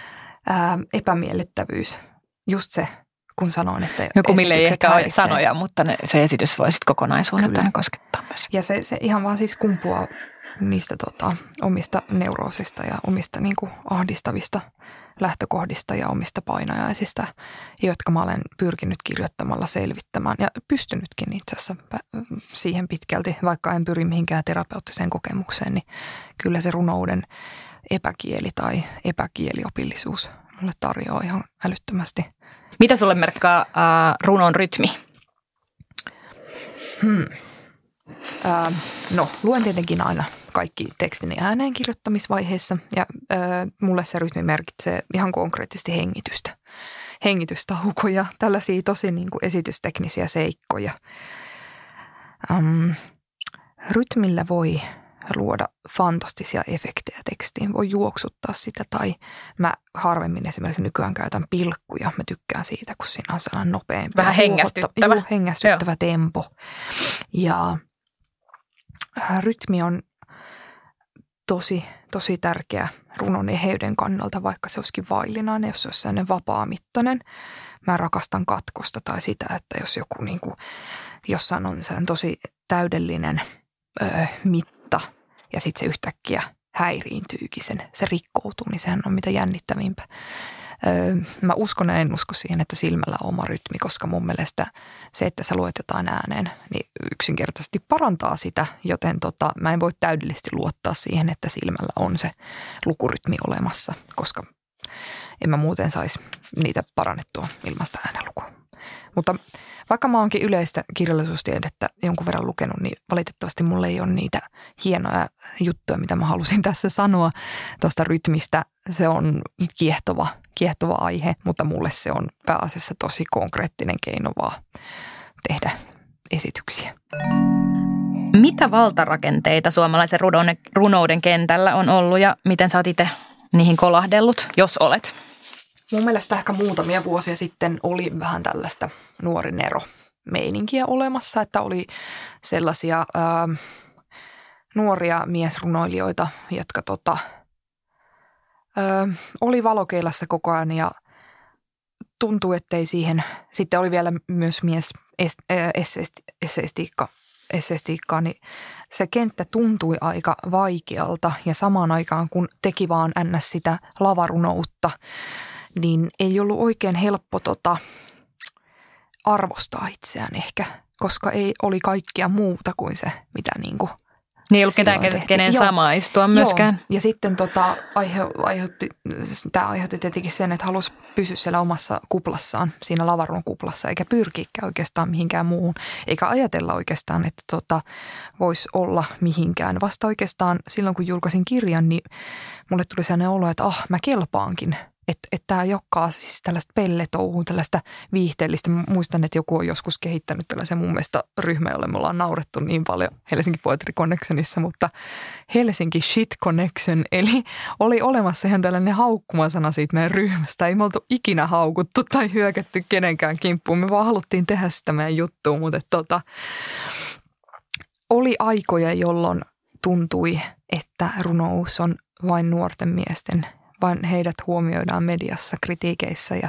C: ää, epämiellyttävyys. Just se, kun sanoin, että
B: Joku mille ei ehkä ole sanoja, mutta ne, se esitys voi sitten kokonaisuudessaan koskettaa myös.
C: Ja se, se ihan vaan siis kumpuaa niistä tota, omista neuroosista ja omista niin kuin, ahdistavista lähtökohdista ja omista painajaisista, jotka mä olen pyrkinyt kirjoittamalla selvittämään ja pystynytkin itse asiassa siihen pitkälti, vaikka en pyri mihinkään terapeuttiseen kokemukseen, niin kyllä se runouden epäkieli tai epäkieliopillisuus mulle tarjoaa ihan älyttömästi.
B: Mitä sulle merkkaa äh, runon rytmi?
C: Hmm. Äh, no, luen tietenkin aina kaikki tekstini ääneen kirjoittamisvaiheessa ja ö, mulle se rytmi merkitsee ihan konkreettisesti hengitystä. Hengitystaukoja, tällaisia tosi niin kuin esitysteknisiä seikkoja. Öm, rytmillä voi luoda fantastisia efektejä tekstiin. Voi juoksuttaa sitä tai mä harvemmin esimerkiksi nykyään käytän pilkkuja. Mä tykkään siitä, kun siinä on sellainen nopeampi.
B: Vähän hengästyttävä.
C: Juu, hengästyttävä Joo. tempo. Ja rytmi on tosi, tosi tärkeä runon eheyden kannalta, vaikka se olisikin vaillinainen, jos se olisi sellainen vapaamittainen. Mä rakastan katkosta tai sitä, että jos joku niin kuin, jossain on sellainen tosi täydellinen ö, mitta ja sitten se yhtäkkiä häiriintyykin sen, se niin sehän on mitä jännittävimpä. Öö, mä uskon ja en usko siihen, että silmällä on oma rytmi, koska mun mielestä se, että sä luet jotain ääneen, niin yksinkertaisesti parantaa sitä, joten tota, mä en voi täydellisesti luottaa siihen, että silmällä on se lukurytmi olemassa, koska en mä muuten saisi niitä parannettua ilmasta äänenlukua. Mutta vaikka mä oonkin yleistä kirjallisuustiedettä jonkun verran lukenut, niin valitettavasti mulle ei ole niitä hienoja juttuja, mitä mä halusin tässä sanoa tuosta rytmistä. Se on kiehtova, kiehtova aihe, mutta mulle se on pääasiassa tosi konkreettinen keino vaan tehdä esityksiä.
B: Mitä valtarakenteita suomalaisen runouden kentällä on ollut ja miten sä oot itse niihin kolahdellut, jos olet?
C: Mun mielestä ehkä muutamia vuosia sitten oli vähän tällaista nuori Nero meininkiä olemassa, että oli sellaisia ää, nuoria miesrunoilijoita, jotka tota, ää, oli valokeilassa koko ajan ja tuntui, ettei siihen, sitten oli vielä myös mies esseistiikka, esseistiikkaa, niin se kenttä tuntui aika vaikealta ja samaan aikaan kun teki vaan ns. sitä lavarunoutta, niin ei ollut oikein helppo tota, arvostaa itseään ehkä, koska ei oli kaikkia muuta kuin se, mitä niin kuin
B: niin ei ollut ketään, tehtiin. kenen Joo. samaistua myöskään.
C: Joo. Ja sitten tota, aihe, aiheutti, tämä aiheutti tietenkin sen, että halusi pysyä siellä omassa kuplassaan, siinä lavarun kuplassa, eikä pyrkiikään oikeastaan mihinkään muuhun, eikä ajatella oikeastaan, että tota, voisi olla mihinkään. Vasta oikeastaan silloin, kun julkaisin kirjan, niin mulle tuli sellainen olo, että ah, mä kelpaankin – että, että tämä jokkaa siis tällaista pelletouhua, tällaista viihteellistä. Mä muistan, että joku on joskus kehittänyt tällaisen mun mielestä ryhmä, jolle me ollaan naurettu niin paljon Helsinki Poetry Connectionissa, mutta Helsinki Shit Connection, eli oli olemassa ihan tällainen haukkumasana siitä meidän ryhmästä. Ei me oltu ikinä haukuttu tai hyökätty kenenkään kimppuun, me vaan haluttiin tehdä sitä meidän juttua, mutta tota, oli aikoja, jolloin tuntui, että runous on vain nuorten miesten vain heidät huomioidaan mediassa kritiikeissä ja,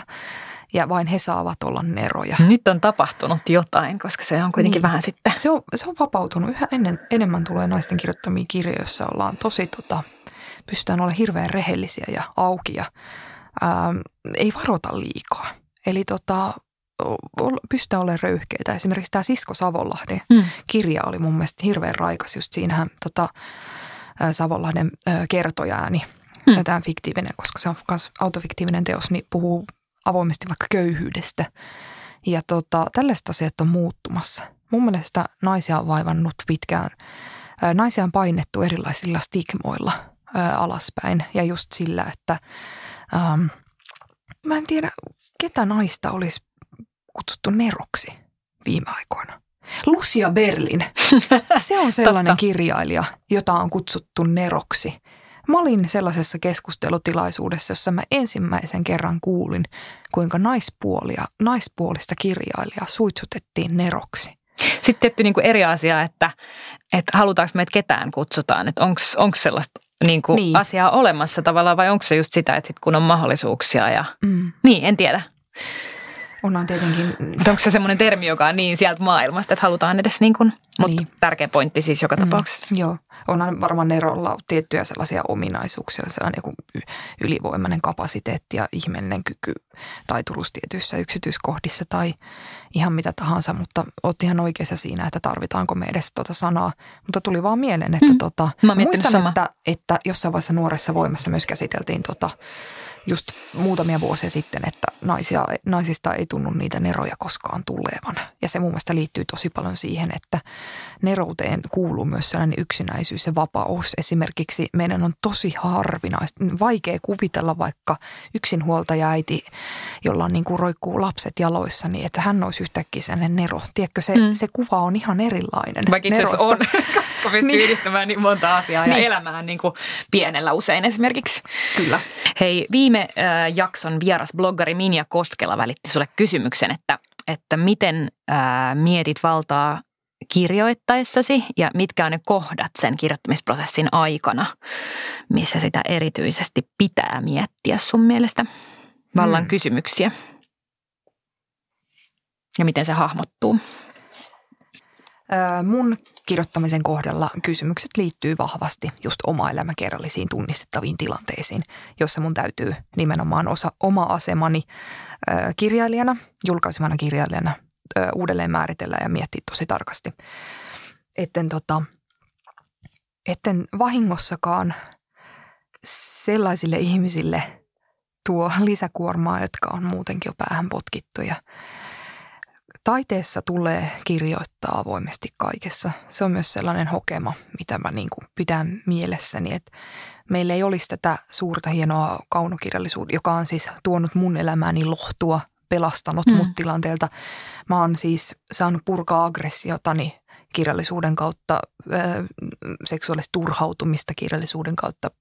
C: ja vain he saavat olla neroja.
B: Nyt on tapahtunut jotain, koska se on kuitenkin niin. vähän sitten.
C: Se on, se on vapautunut. Yhä ennen, enemmän tulee naisten kirjoittamia kirjoja, joissa ollaan tosi, tota, pystytään olemaan hirveän rehellisiä ja auki ja ää, ei varota liikaa. Eli tota, pystytään olemaan röyhkeitä. Esimerkiksi tämä Sisko Savonlahden mm. kirja oli mun mielestä hirveän raikas. Just siinähän tota, Savonlahden kertojaani hmm. tämä fiktiivinen, koska se on myös autofiktiivinen teos, niin puhuu avoimesti vaikka köyhyydestä. Ja tota, tällaiset asiat on muuttumassa. Mun mielestä naisia on vaivannut pitkään. Naisia on painettu erilaisilla stigmoilla ää, alaspäin ja just sillä, että ähm, mä en tiedä, ketä naista olisi kutsuttu neroksi viime aikoina. Lucia Berlin. Se on sellainen kirjailija, jota on kutsuttu neroksi. Mä olin sellaisessa keskustelutilaisuudessa, jossa mä ensimmäisen kerran kuulin, kuinka naispuolia, naispuolista kirjailijaa suitsutettiin neroksi.
B: Sitten tietty niin kuin eri asia, että, että halutaanko meitä ketään kutsutaan, että onko sellaista niin kuin niin. asiaa olemassa tavallaan vai onko se just sitä, että sit kun on mahdollisuuksia ja mm. niin, en tiedä.
C: Onhan tietenkin...
B: onko se semmoinen termi, joka on niin sieltä maailmasta, että halutaan edes niin kuin, mutta niin. tärkeä pointti siis joka mm, tapauksessa.
C: Joo, onhan varmaan Nerolla tiettyjä sellaisia ominaisuuksia, sellainen joku ylivoimainen kapasiteetti ja ihmeellinen kyky taituruus tietyissä yksityiskohdissa tai ihan mitä tahansa, mutta oot ihan oikeassa siinä, että tarvitaanko me edes tuota sanaa. Mutta tuli vaan mieleen, että mm. tota, muistan, sama. että, että jossain vaiheessa nuoressa voimassa myös käsiteltiin tota, just muutamia vuosia sitten, että naisia, naisista ei tunnu niitä neroja koskaan tulevan. Ja se mun mielestä liittyy tosi paljon siihen, että nerouteen kuuluu myös sellainen yksinäisyys ja vapaus. Esimerkiksi meidän on tosi harvinaista, vaikea kuvitella vaikka yksinhuoltaja äiti, jolla on niin kuin roikkuu lapset jaloissa, niin että hän olisi yhtäkkiä sellainen nero. Tiedätkö, se, mm. se kuva on ihan erilainen
B: Vaikka itse asiassa on, koska pystyy niin. yhdistämään niin monta asiaa niin. ja elämään niin kuin pienellä usein esimerkiksi.
C: Kyllä.
B: Hei, viime äh, jakson vieras bloggari Minja Koskela välitti sulle kysymyksen, että, että miten äh, mietit valtaa kirjoittaessasi ja mitkä on ne kohdat sen kirjoittamisprosessin aikana, missä sitä erityisesti pitää miettiä sun mielestä vallan hmm. kysymyksiä ja miten se hahmottuu?
C: Mun kirjoittamisen kohdalla kysymykset liittyy vahvasti just oma elämäkerrallisiin tunnistettaviin tilanteisiin, jossa mun täytyy nimenomaan osa oma asemani ö, kirjailijana, julkaisemana kirjailijana ö, uudelleen määritellä ja miettiä tosi tarkasti. Etten, tota, etten vahingossakaan sellaisille ihmisille tuo lisäkuormaa, jotka on muutenkin jo päähän potkittuja – taiteessa tulee kirjoittaa avoimesti kaikessa. Se on myös sellainen hokema, mitä mä niin kuin pidän mielessäni, että meillä ei olisi tätä suurta hienoa kaunokirjallisuutta, joka on siis tuonut mun elämääni lohtua, pelastanut mm. mut tilanteelta. Mä oon siis saanut purkaa aggressiotani kirjallisuuden kautta, seksuaalista turhautumista kirjallisuuden kautta.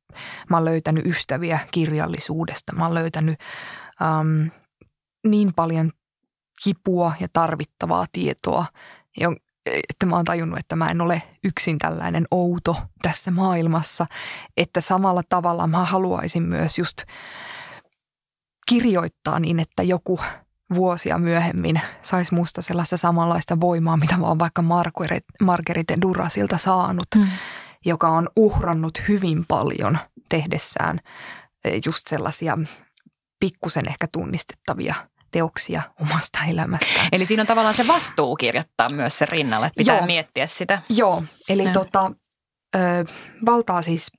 C: Mä oon löytänyt ystäviä kirjallisuudesta. Mä oon löytänyt um, niin paljon kipua ja tarvittavaa tietoa, että mä oon tajunnut, että mä en ole yksin tällainen outo tässä maailmassa, että samalla tavalla mä haluaisin myös just kirjoittaa niin, että joku vuosia myöhemmin saisi musta sellaista samanlaista voimaa, mitä mä oon vaikka Marguerite Durasilta saanut, mm. joka on uhrannut hyvin paljon tehdessään eh, just sellaisia pikkusen ehkä tunnistettavia teoksia omasta elämästään.
B: Eli siinä on tavallaan se vastuu kirjoittaa myös se rinnalle, että pitää Joo. miettiä sitä.
C: Joo, eli tota, ö, valtaa siis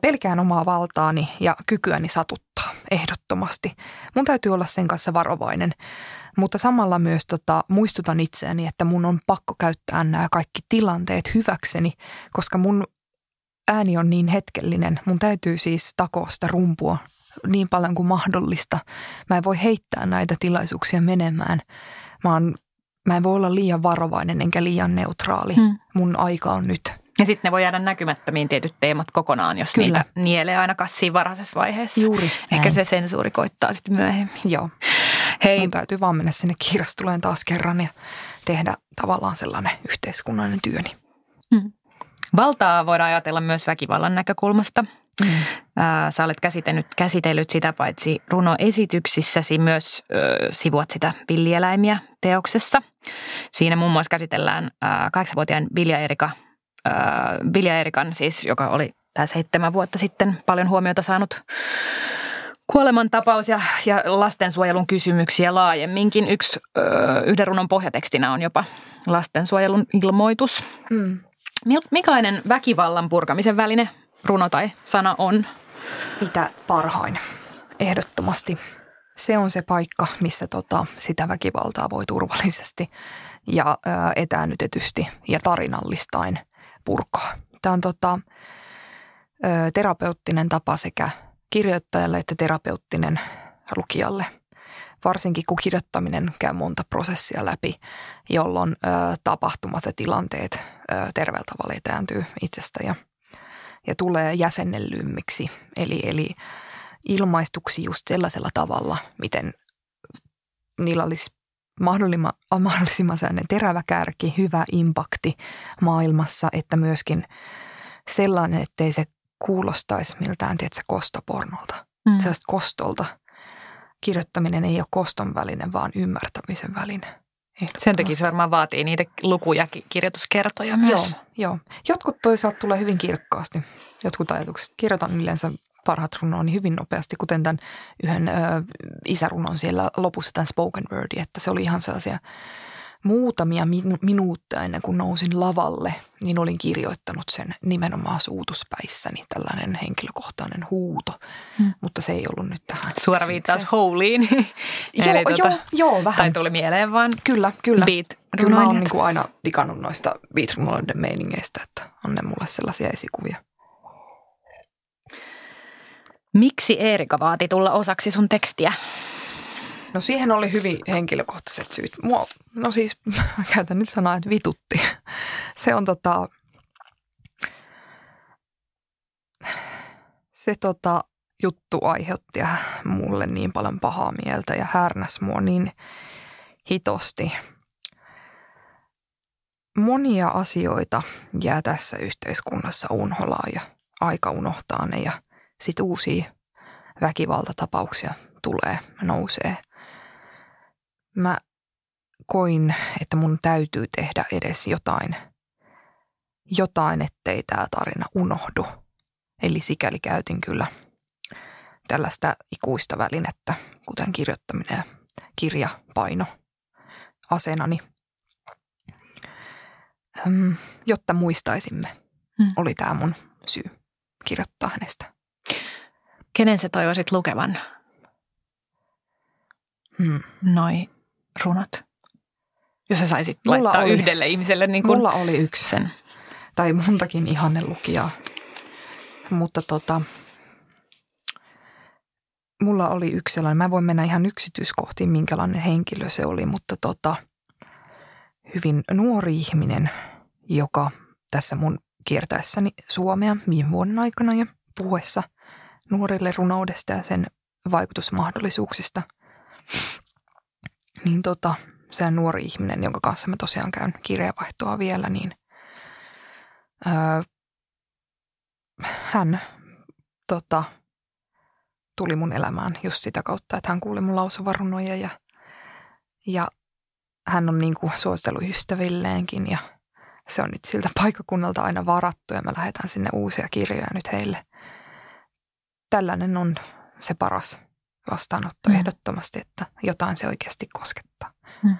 C: pelkään omaa valtaani ja kykyäni satuttaa ehdottomasti. Mun täytyy olla sen kanssa varovainen, mutta samalla myös tota, muistutan itseäni, että mun on pakko käyttää nämä kaikki tilanteet hyväkseni, koska mun ääni on niin hetkellinen. Mun täytyy siis takoa sitä rumpua niin paljon kuin mahdollista. Mä en voi heittää näitä tilaisuuksia menemään. Mä, oon, mä en voi olla liian varovainen enkä liian neutraali. Hmm. Mun aika on nyt.
B: Ja sitten ne voi jäädä näkymättömiin tietyt teemat kokonaan, jos Kyllä. niitä nielee aina kassiin varhaisessa vaiheessa.
C: Juuri
B: Ehkä näin. se sensuuri koittaa sitten myöhemmin.
C: Joo. Hei. Mun täytyy vaan mennä sinne kirjastuleen taas kerran ja tehdä tavallaan sellainen yhteiskunnallinen työni. Hmm.
B: Valtaa voidaan ajatella myös väkivallan näkökulmasta. Sä olet käsitellyt, käsitellyt sitä paitsi runoesityksissäsi myös ö, sivuat sitä villieläimiä teoksessa. Siinä muun muassa käsitellään kahdeksanvuotiaan Vilja Erika, ö, Vilja Erikan siis, joka oli tämä seitsemän vuotta sitten paljon huomiota saanut kuolemantapaus ja, ja lastensuojelun kysymyksiä laajemminkin. Yksi ö, yhden runon pohjatekstinä on jopa lastensuojelun ilmoitus. Mm. Minkälainen väkivallan purkamisen väline runo tai sana on?
C: Mitä parhain, ehdottomasti. Se on se paikka, missä tota, sitä väkivaltaa voi turvallisesti ja ö, etäännytetysti ja tarinallistain purkaa. Tämä on tota, ö, terapeuttinen tapa sekä kirjoittajalle että terapeuttinen lukijalle. Varsinkin kun kirjoittaminen käy monta prosessia läpi, jolloin ö, tapahtumat ja tilanteet ö, terveellä tavalla etääntyy itsestä ja – ja tulee jäsennellymmiksi. Eli, eli ilmaistuksi just sellaisella tavalla, miten niillä olisi mahdollisimman, mahdollisimman terävä kärki, hyvä impakti maailmassa, että myöskin sellainen, ettei se kuulostaisi miltään, tiedätkö, kostopornolta. Mm. Sellaista kostolta. Kirjoittaminen ei ole koston väline, vaan ymmärtämisen väline.
B: Sen takia se varmaan vaatii niitä lukuja, kirjoituskertoja myös.
C: Joo, joo. Jotkut toisaalta tulee hyvin kirkkaasti, jotkut ajatukset. Kirjoitan yleensä parhaat runoni hyvin nopeasti, kuten tämän yhden ö, isärunon siellä lopussa, tämän spoken wordi, että se oli ihan sellaisia – muutamia minu- minuutteja ennen kuin nousin lavalle, niin olin kirjoittanut sen nimenomaan suutuspäissäni, tällainen henkilökohtainen huuto, hmm. mutta se ei ollut nyt tähän.
B: Suora viittaus Houliin.
C: joo, Eli tuota, joo, joo, vähän.
B: Tai tuli mieleen vaan
C: Kyllä, kyllä.
B: Beat
C: kyllä mä oon niin aina digannut noista beat meiningeistä, että on ne mulle sellaisia esikuvia.
B: Miksi Eerika vaati tulla osaksi sun tekstiä?
C: No siihen oli hyvin henkilökohtaiset syyt. Mua, no siis mä käytän nyt sanaa, että vitutti. Se on tota, se tota, juttu aiheutti mulle niin paljon pahaa mieltä ja härnäs mua niin hitosti. Monia asioita jää tässä yhteiskunnassa unholaan ja aika unohtaa ne ja sitten uusia väkivaltatapauksia tulee, nousee – mä koin, että mun täytyy tehdä edes jotain jotain, ettei tämä tarina unohdu. Eli sikäli käytin kyllä tällaista ikuista välinettä, kuten kirjoittaminen ja kirjapaino asenani, jotta muistaisimme, hmm. oli tämä mun syy kirjoittaa hänestä.
B: Kenen se toivoisit lukevan? Hmm. Noi runot. Jos sä saisit mulla laittaa oli, yhdelle ihmiselle niin
C: kuin Mulla oli yksi. Sen. Tai montakin ihanne lukijaa. Mutta tota, mulla oli yksi sellainen, mä voin mennä ihan yksityiskohtiin, minkälainen henkilö se oli, mutta tota, hyvin nuori ihminen, joka tässä mun kiertäessäni Suomea viime vuoden aikana ja puhuessa nuorille runoudesta ja sen vaikutusmahdollisuuksista, niin tota, se nuori ihminen, jonka kanssa mä tosiaan käyn kirjavaihtoa vielä, niin öö, hän tota, tuli mun elämään just sitä kautta, että hän kuuli mun lausuvarunoja ja, ja hän on niin kuin suositellut ystävilleenkin ja se on nyt siltä paikakunnalta aina varattu ja mä lähetän sinne uusia kirjoja nyt heille. Tällainen on se paras vastaanotto mm. ehdottomasti, että jotain se oikeasti koskettaa. Mm.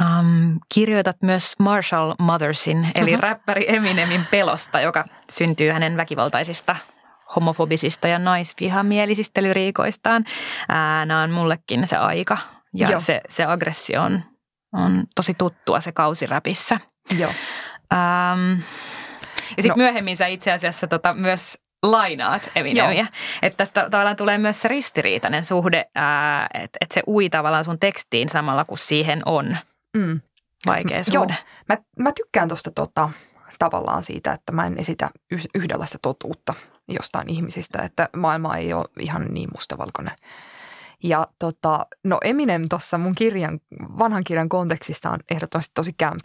B: Um, kirjoitat myös Marshall Mothersin, eli uh-huh. räppäri Eminemin pelosta, joka syntyy hänen väkivaltaisista homofobisista ja naisvihamielisistä lyriikoistaan. Nämä on mullekin se aika ja se, se aggressio on, on tosi tuttua se kausiräpissä.
C: Joo.
B: Um, ja sitten no. myöhemmin sä itse asiassa tota, myös lainaat Eminemiä. Että tästä tavallaan tulee myös se ristiriitainen suhde, että et se ui tavallaan sun tekstiin samalla kun siihen on mm. vaikea suhde.
C: Joo. Mä, mä tykkään tuosta tota, tavallaan siitä, että mä en esitä yhdenlaista totuutta jostain ihmisistä, että maailma ei ole ihan niin mustavalkoinen. Ja tota, no Eminem tuossa mun kirjan, vanhan kirjan kontekstista on ehdottomasti tosi camp.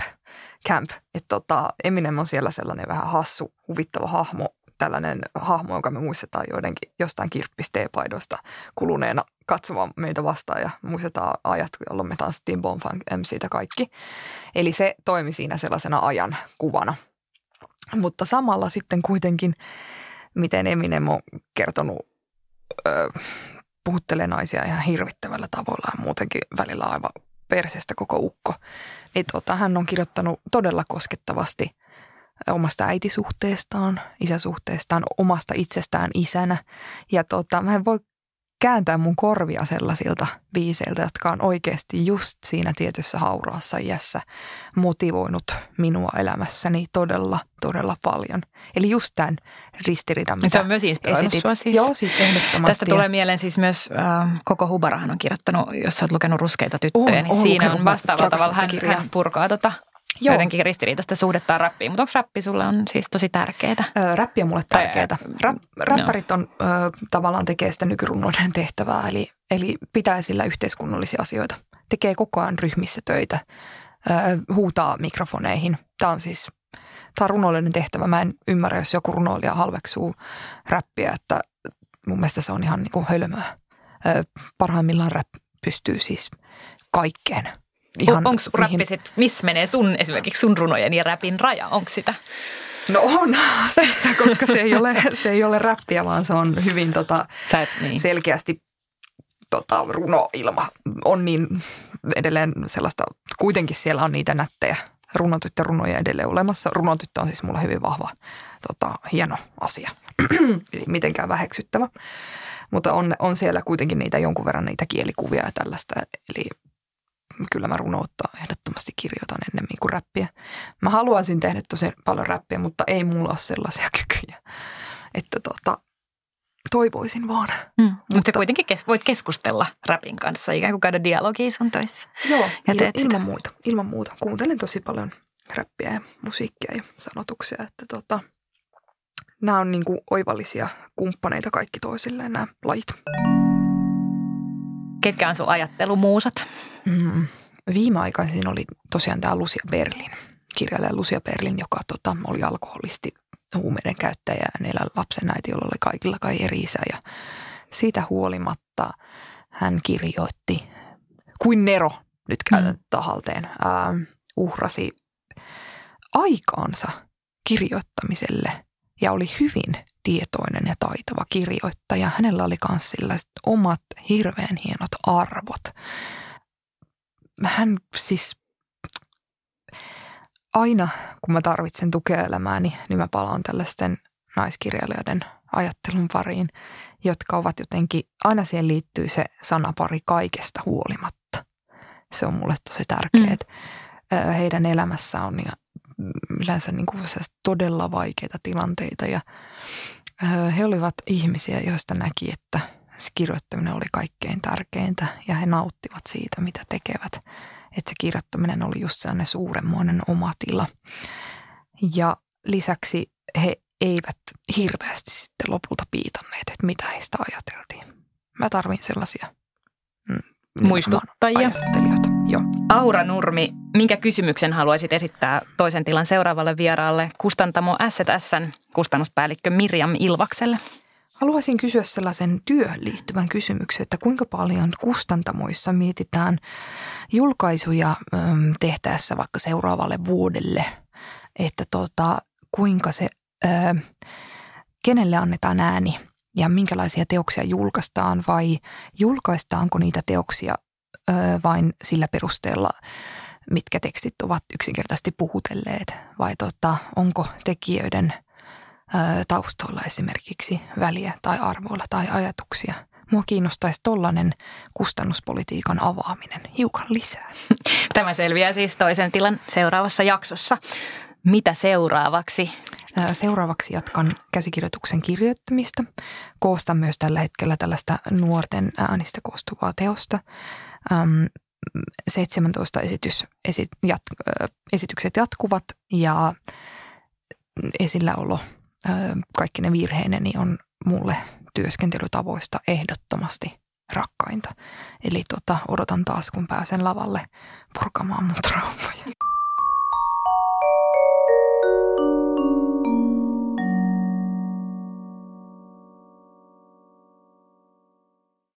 C: camp. Että tota, Eminem on siellä sellainen vähän hassu, huvittava hahmo, tällainen hahmo, jonka me muistetaan joidenkin jostain kirppisteepaidoista kuluneena katsomaan meitä vastaan ja muistetaan ajat, jolloin me tanssittiin Bonfunk MCtä kaikki. Eli se toimi siinä sellaisena ajan kuvana. Mutta samalla sitten kuitenkin, miten Eminem on kertonut, ö, puhuttelee naisia ihan hirvittävällä tavalla ja muutenkin välillä aivan perseestä koko ukko. Niin tota, hän on kirjoittanut todella koskettavasti – omasta äitisuhteestaan, isäsuhteestaan, omasta itsestään isänä. Ja tota, mä en voi kääntää mun korvia sellaisilta biiseiltä, jotka on oikeasti just siinä tietyssä hauraassa iässä motivoinut minua elämässäni todella, todella paljon. Eli just tämän ristiriidan,
B: mitä Se on myös inspiroinut sua siis.
C: Joo, siis ehdottomasti.
B: Tästä tulee mieleen siis myös, äh, koko Hubarahan on kirjoittanut, jos olet lukenut Ruskeita tyttöjä, on, niin on siinä on vastaavalla tavalla hän, hän purkaa tota Joo. jotenkin ristiriitaista suhdetta rappiin. Mutta onko rappi sulle on siis tosi tärkeää?
C: Öö, räppi on mulle tärkeää. Rap, räppärit on ö, tavallaan tekee sitä nykyrunnoiden tehtävää, eli, eli pitää sillä yhteiskunnallisia asioita. Tekee koko ajan ryhmissä töitä, ö, huutaa mikrofoneihin. Tämä on siis tämä on runollinen tehtävä. Mä en ymmärrä, jos joku runoilija halveksuu räppiä, että mun mielestä se on ihan niin kuin hölmöä. Ö, parhaimmillaan rap pystyy siis kaikkeen –
B: ihan Onko rappi sit, missä menee sun esimerkiksi sun runojen ja räpin raja? Onko sitä?
C: No on sitä, koska se ei ole, se ei ole räppiä, vaan se on hyvin tota, et, niin. selkeästi tota, runoilma. On niin edelleen sellaista, kuitenkin siellä on niitä nättejä runoja edelleen olemassa. Runotyttö on siis mulle hyvin vahva, tota, hieno asia, eli mitenkään väheksyttävä. Mutta on, on siellä kuitenkin niitä jonkun verran niitä kielikuvia ja tällaista. Eli kyllä mä runoutta ehdottomasti kirjoitan ennemmin kuin räppiä. Mä haluaisin tehdä tosi paljon räppiä, mutta ei mulla ole sellaisia kykyjä. Että tota, toivoisin vaan.
B: Mm, mutta, mutta kuitenkin kes- voit keskustella räpin kanssa, ikään kuin käydä dialogia sun töissä.
C: Joo, ja teet il- ilman sitä. muuta. Ilman muuta. Kuuntelen tosi paljon räppiä ja musiikkia ja sanotuksia, että tota, nämä on niin kuin oivallisia kumppaneita kaikki toisilleen nämä lajit.
B: Ketkä on sun ajattelumuusat?
C: Mm, viime aikaisin oli tosiaan tämä Lucia Berlin, kirjailija Lucia Berlin, joka tota, oli alkoholisti, huumeiden käyttäjä ja neljän lapsen äiti, jolla oli kaikilla kai eri isä. Ja siitä huolimatta hän kirjoitti, kuin Nero, nyt käytän mm. tahalteen, äh, uhrasi aikaansa kirjoittamiselle ja oli hyvin tietoinen ja taitava kirjoittaja. Hänellä oli myös sellaiset omat hirveän hienot arvot. Hän siis aina, kun mä tarvitsen tukea elämääni, niin mä palaan tällaisten naiskirjailijoiden ajattelun pariin, jotka ovat jotenkin, aina siihen liittyy se sanapari kaikesta huolimatta. Se on mulle tosi tärkeää. Mm. Heidän elämässä on yleensä niin kuin todella vaikeita tilanteita ja he olivat ihmisiä, joista näki, että se kirjoittaminen oli kaikkein tärkeintä ja he nauttivat siitä, mitä tekevät. Että se kirjoittaminen oli just sellainen suuremmoinen oma tila. Ja lisäksi he eivät hirveästi sitten lopulta piitanneet, että mitä heistä ajateltiin. Mä tarvin sellaisia
B: mm, muistuttajia.
C: Joo.
B: Aura Nurmi, minkä kysymyksen haluaisit esittää toisen tilan seuraavalle vieraalle Kustantamo SZSn kustannuspäällikkö Mirjam Ilvakselle?
C: Haluaisin kysyä sellaisen työhön liittyvän kysymyksen, että kuinka paljon kustantamoissa mietitään julkaisuja tehtäessä vaikka seuraavalle vuodelle, että tota, kuinka se, kenelle annetaan ääni ja minkälaisia teoksia julkaistaan vai julkaistaanko niitä teoksia vain sillä perusteella, mitkä tekstit ovat yksinkertaisesti puhutelleet vai tota, onko tekijöiden taustoilla esimerkiksi väliä tai arvoilla tai ajatuksia. Mua kiinnostaisi tollainen kustannuspolitiikan avaaminen hiukan lisää.
B: Tämä selviää siis toisen tilan seuraavassa jaksossa. Mitä seuraavaksi?
C: Seuraavaksi jatkan käsikirjoituksen kirjoittamista. Koostan myös tällä hetkellä tällaista nuorten äänistä koostuvaa teosta. 17 esitys, esit, jat, esitykset jatkuvat ja esilläolo kaikki ne virheineni on mulle työskentelytavoista ehdottomasti rakkainta. Eli tota, odotan taas, kun pääsen lavalle purkamaan mun traumaja.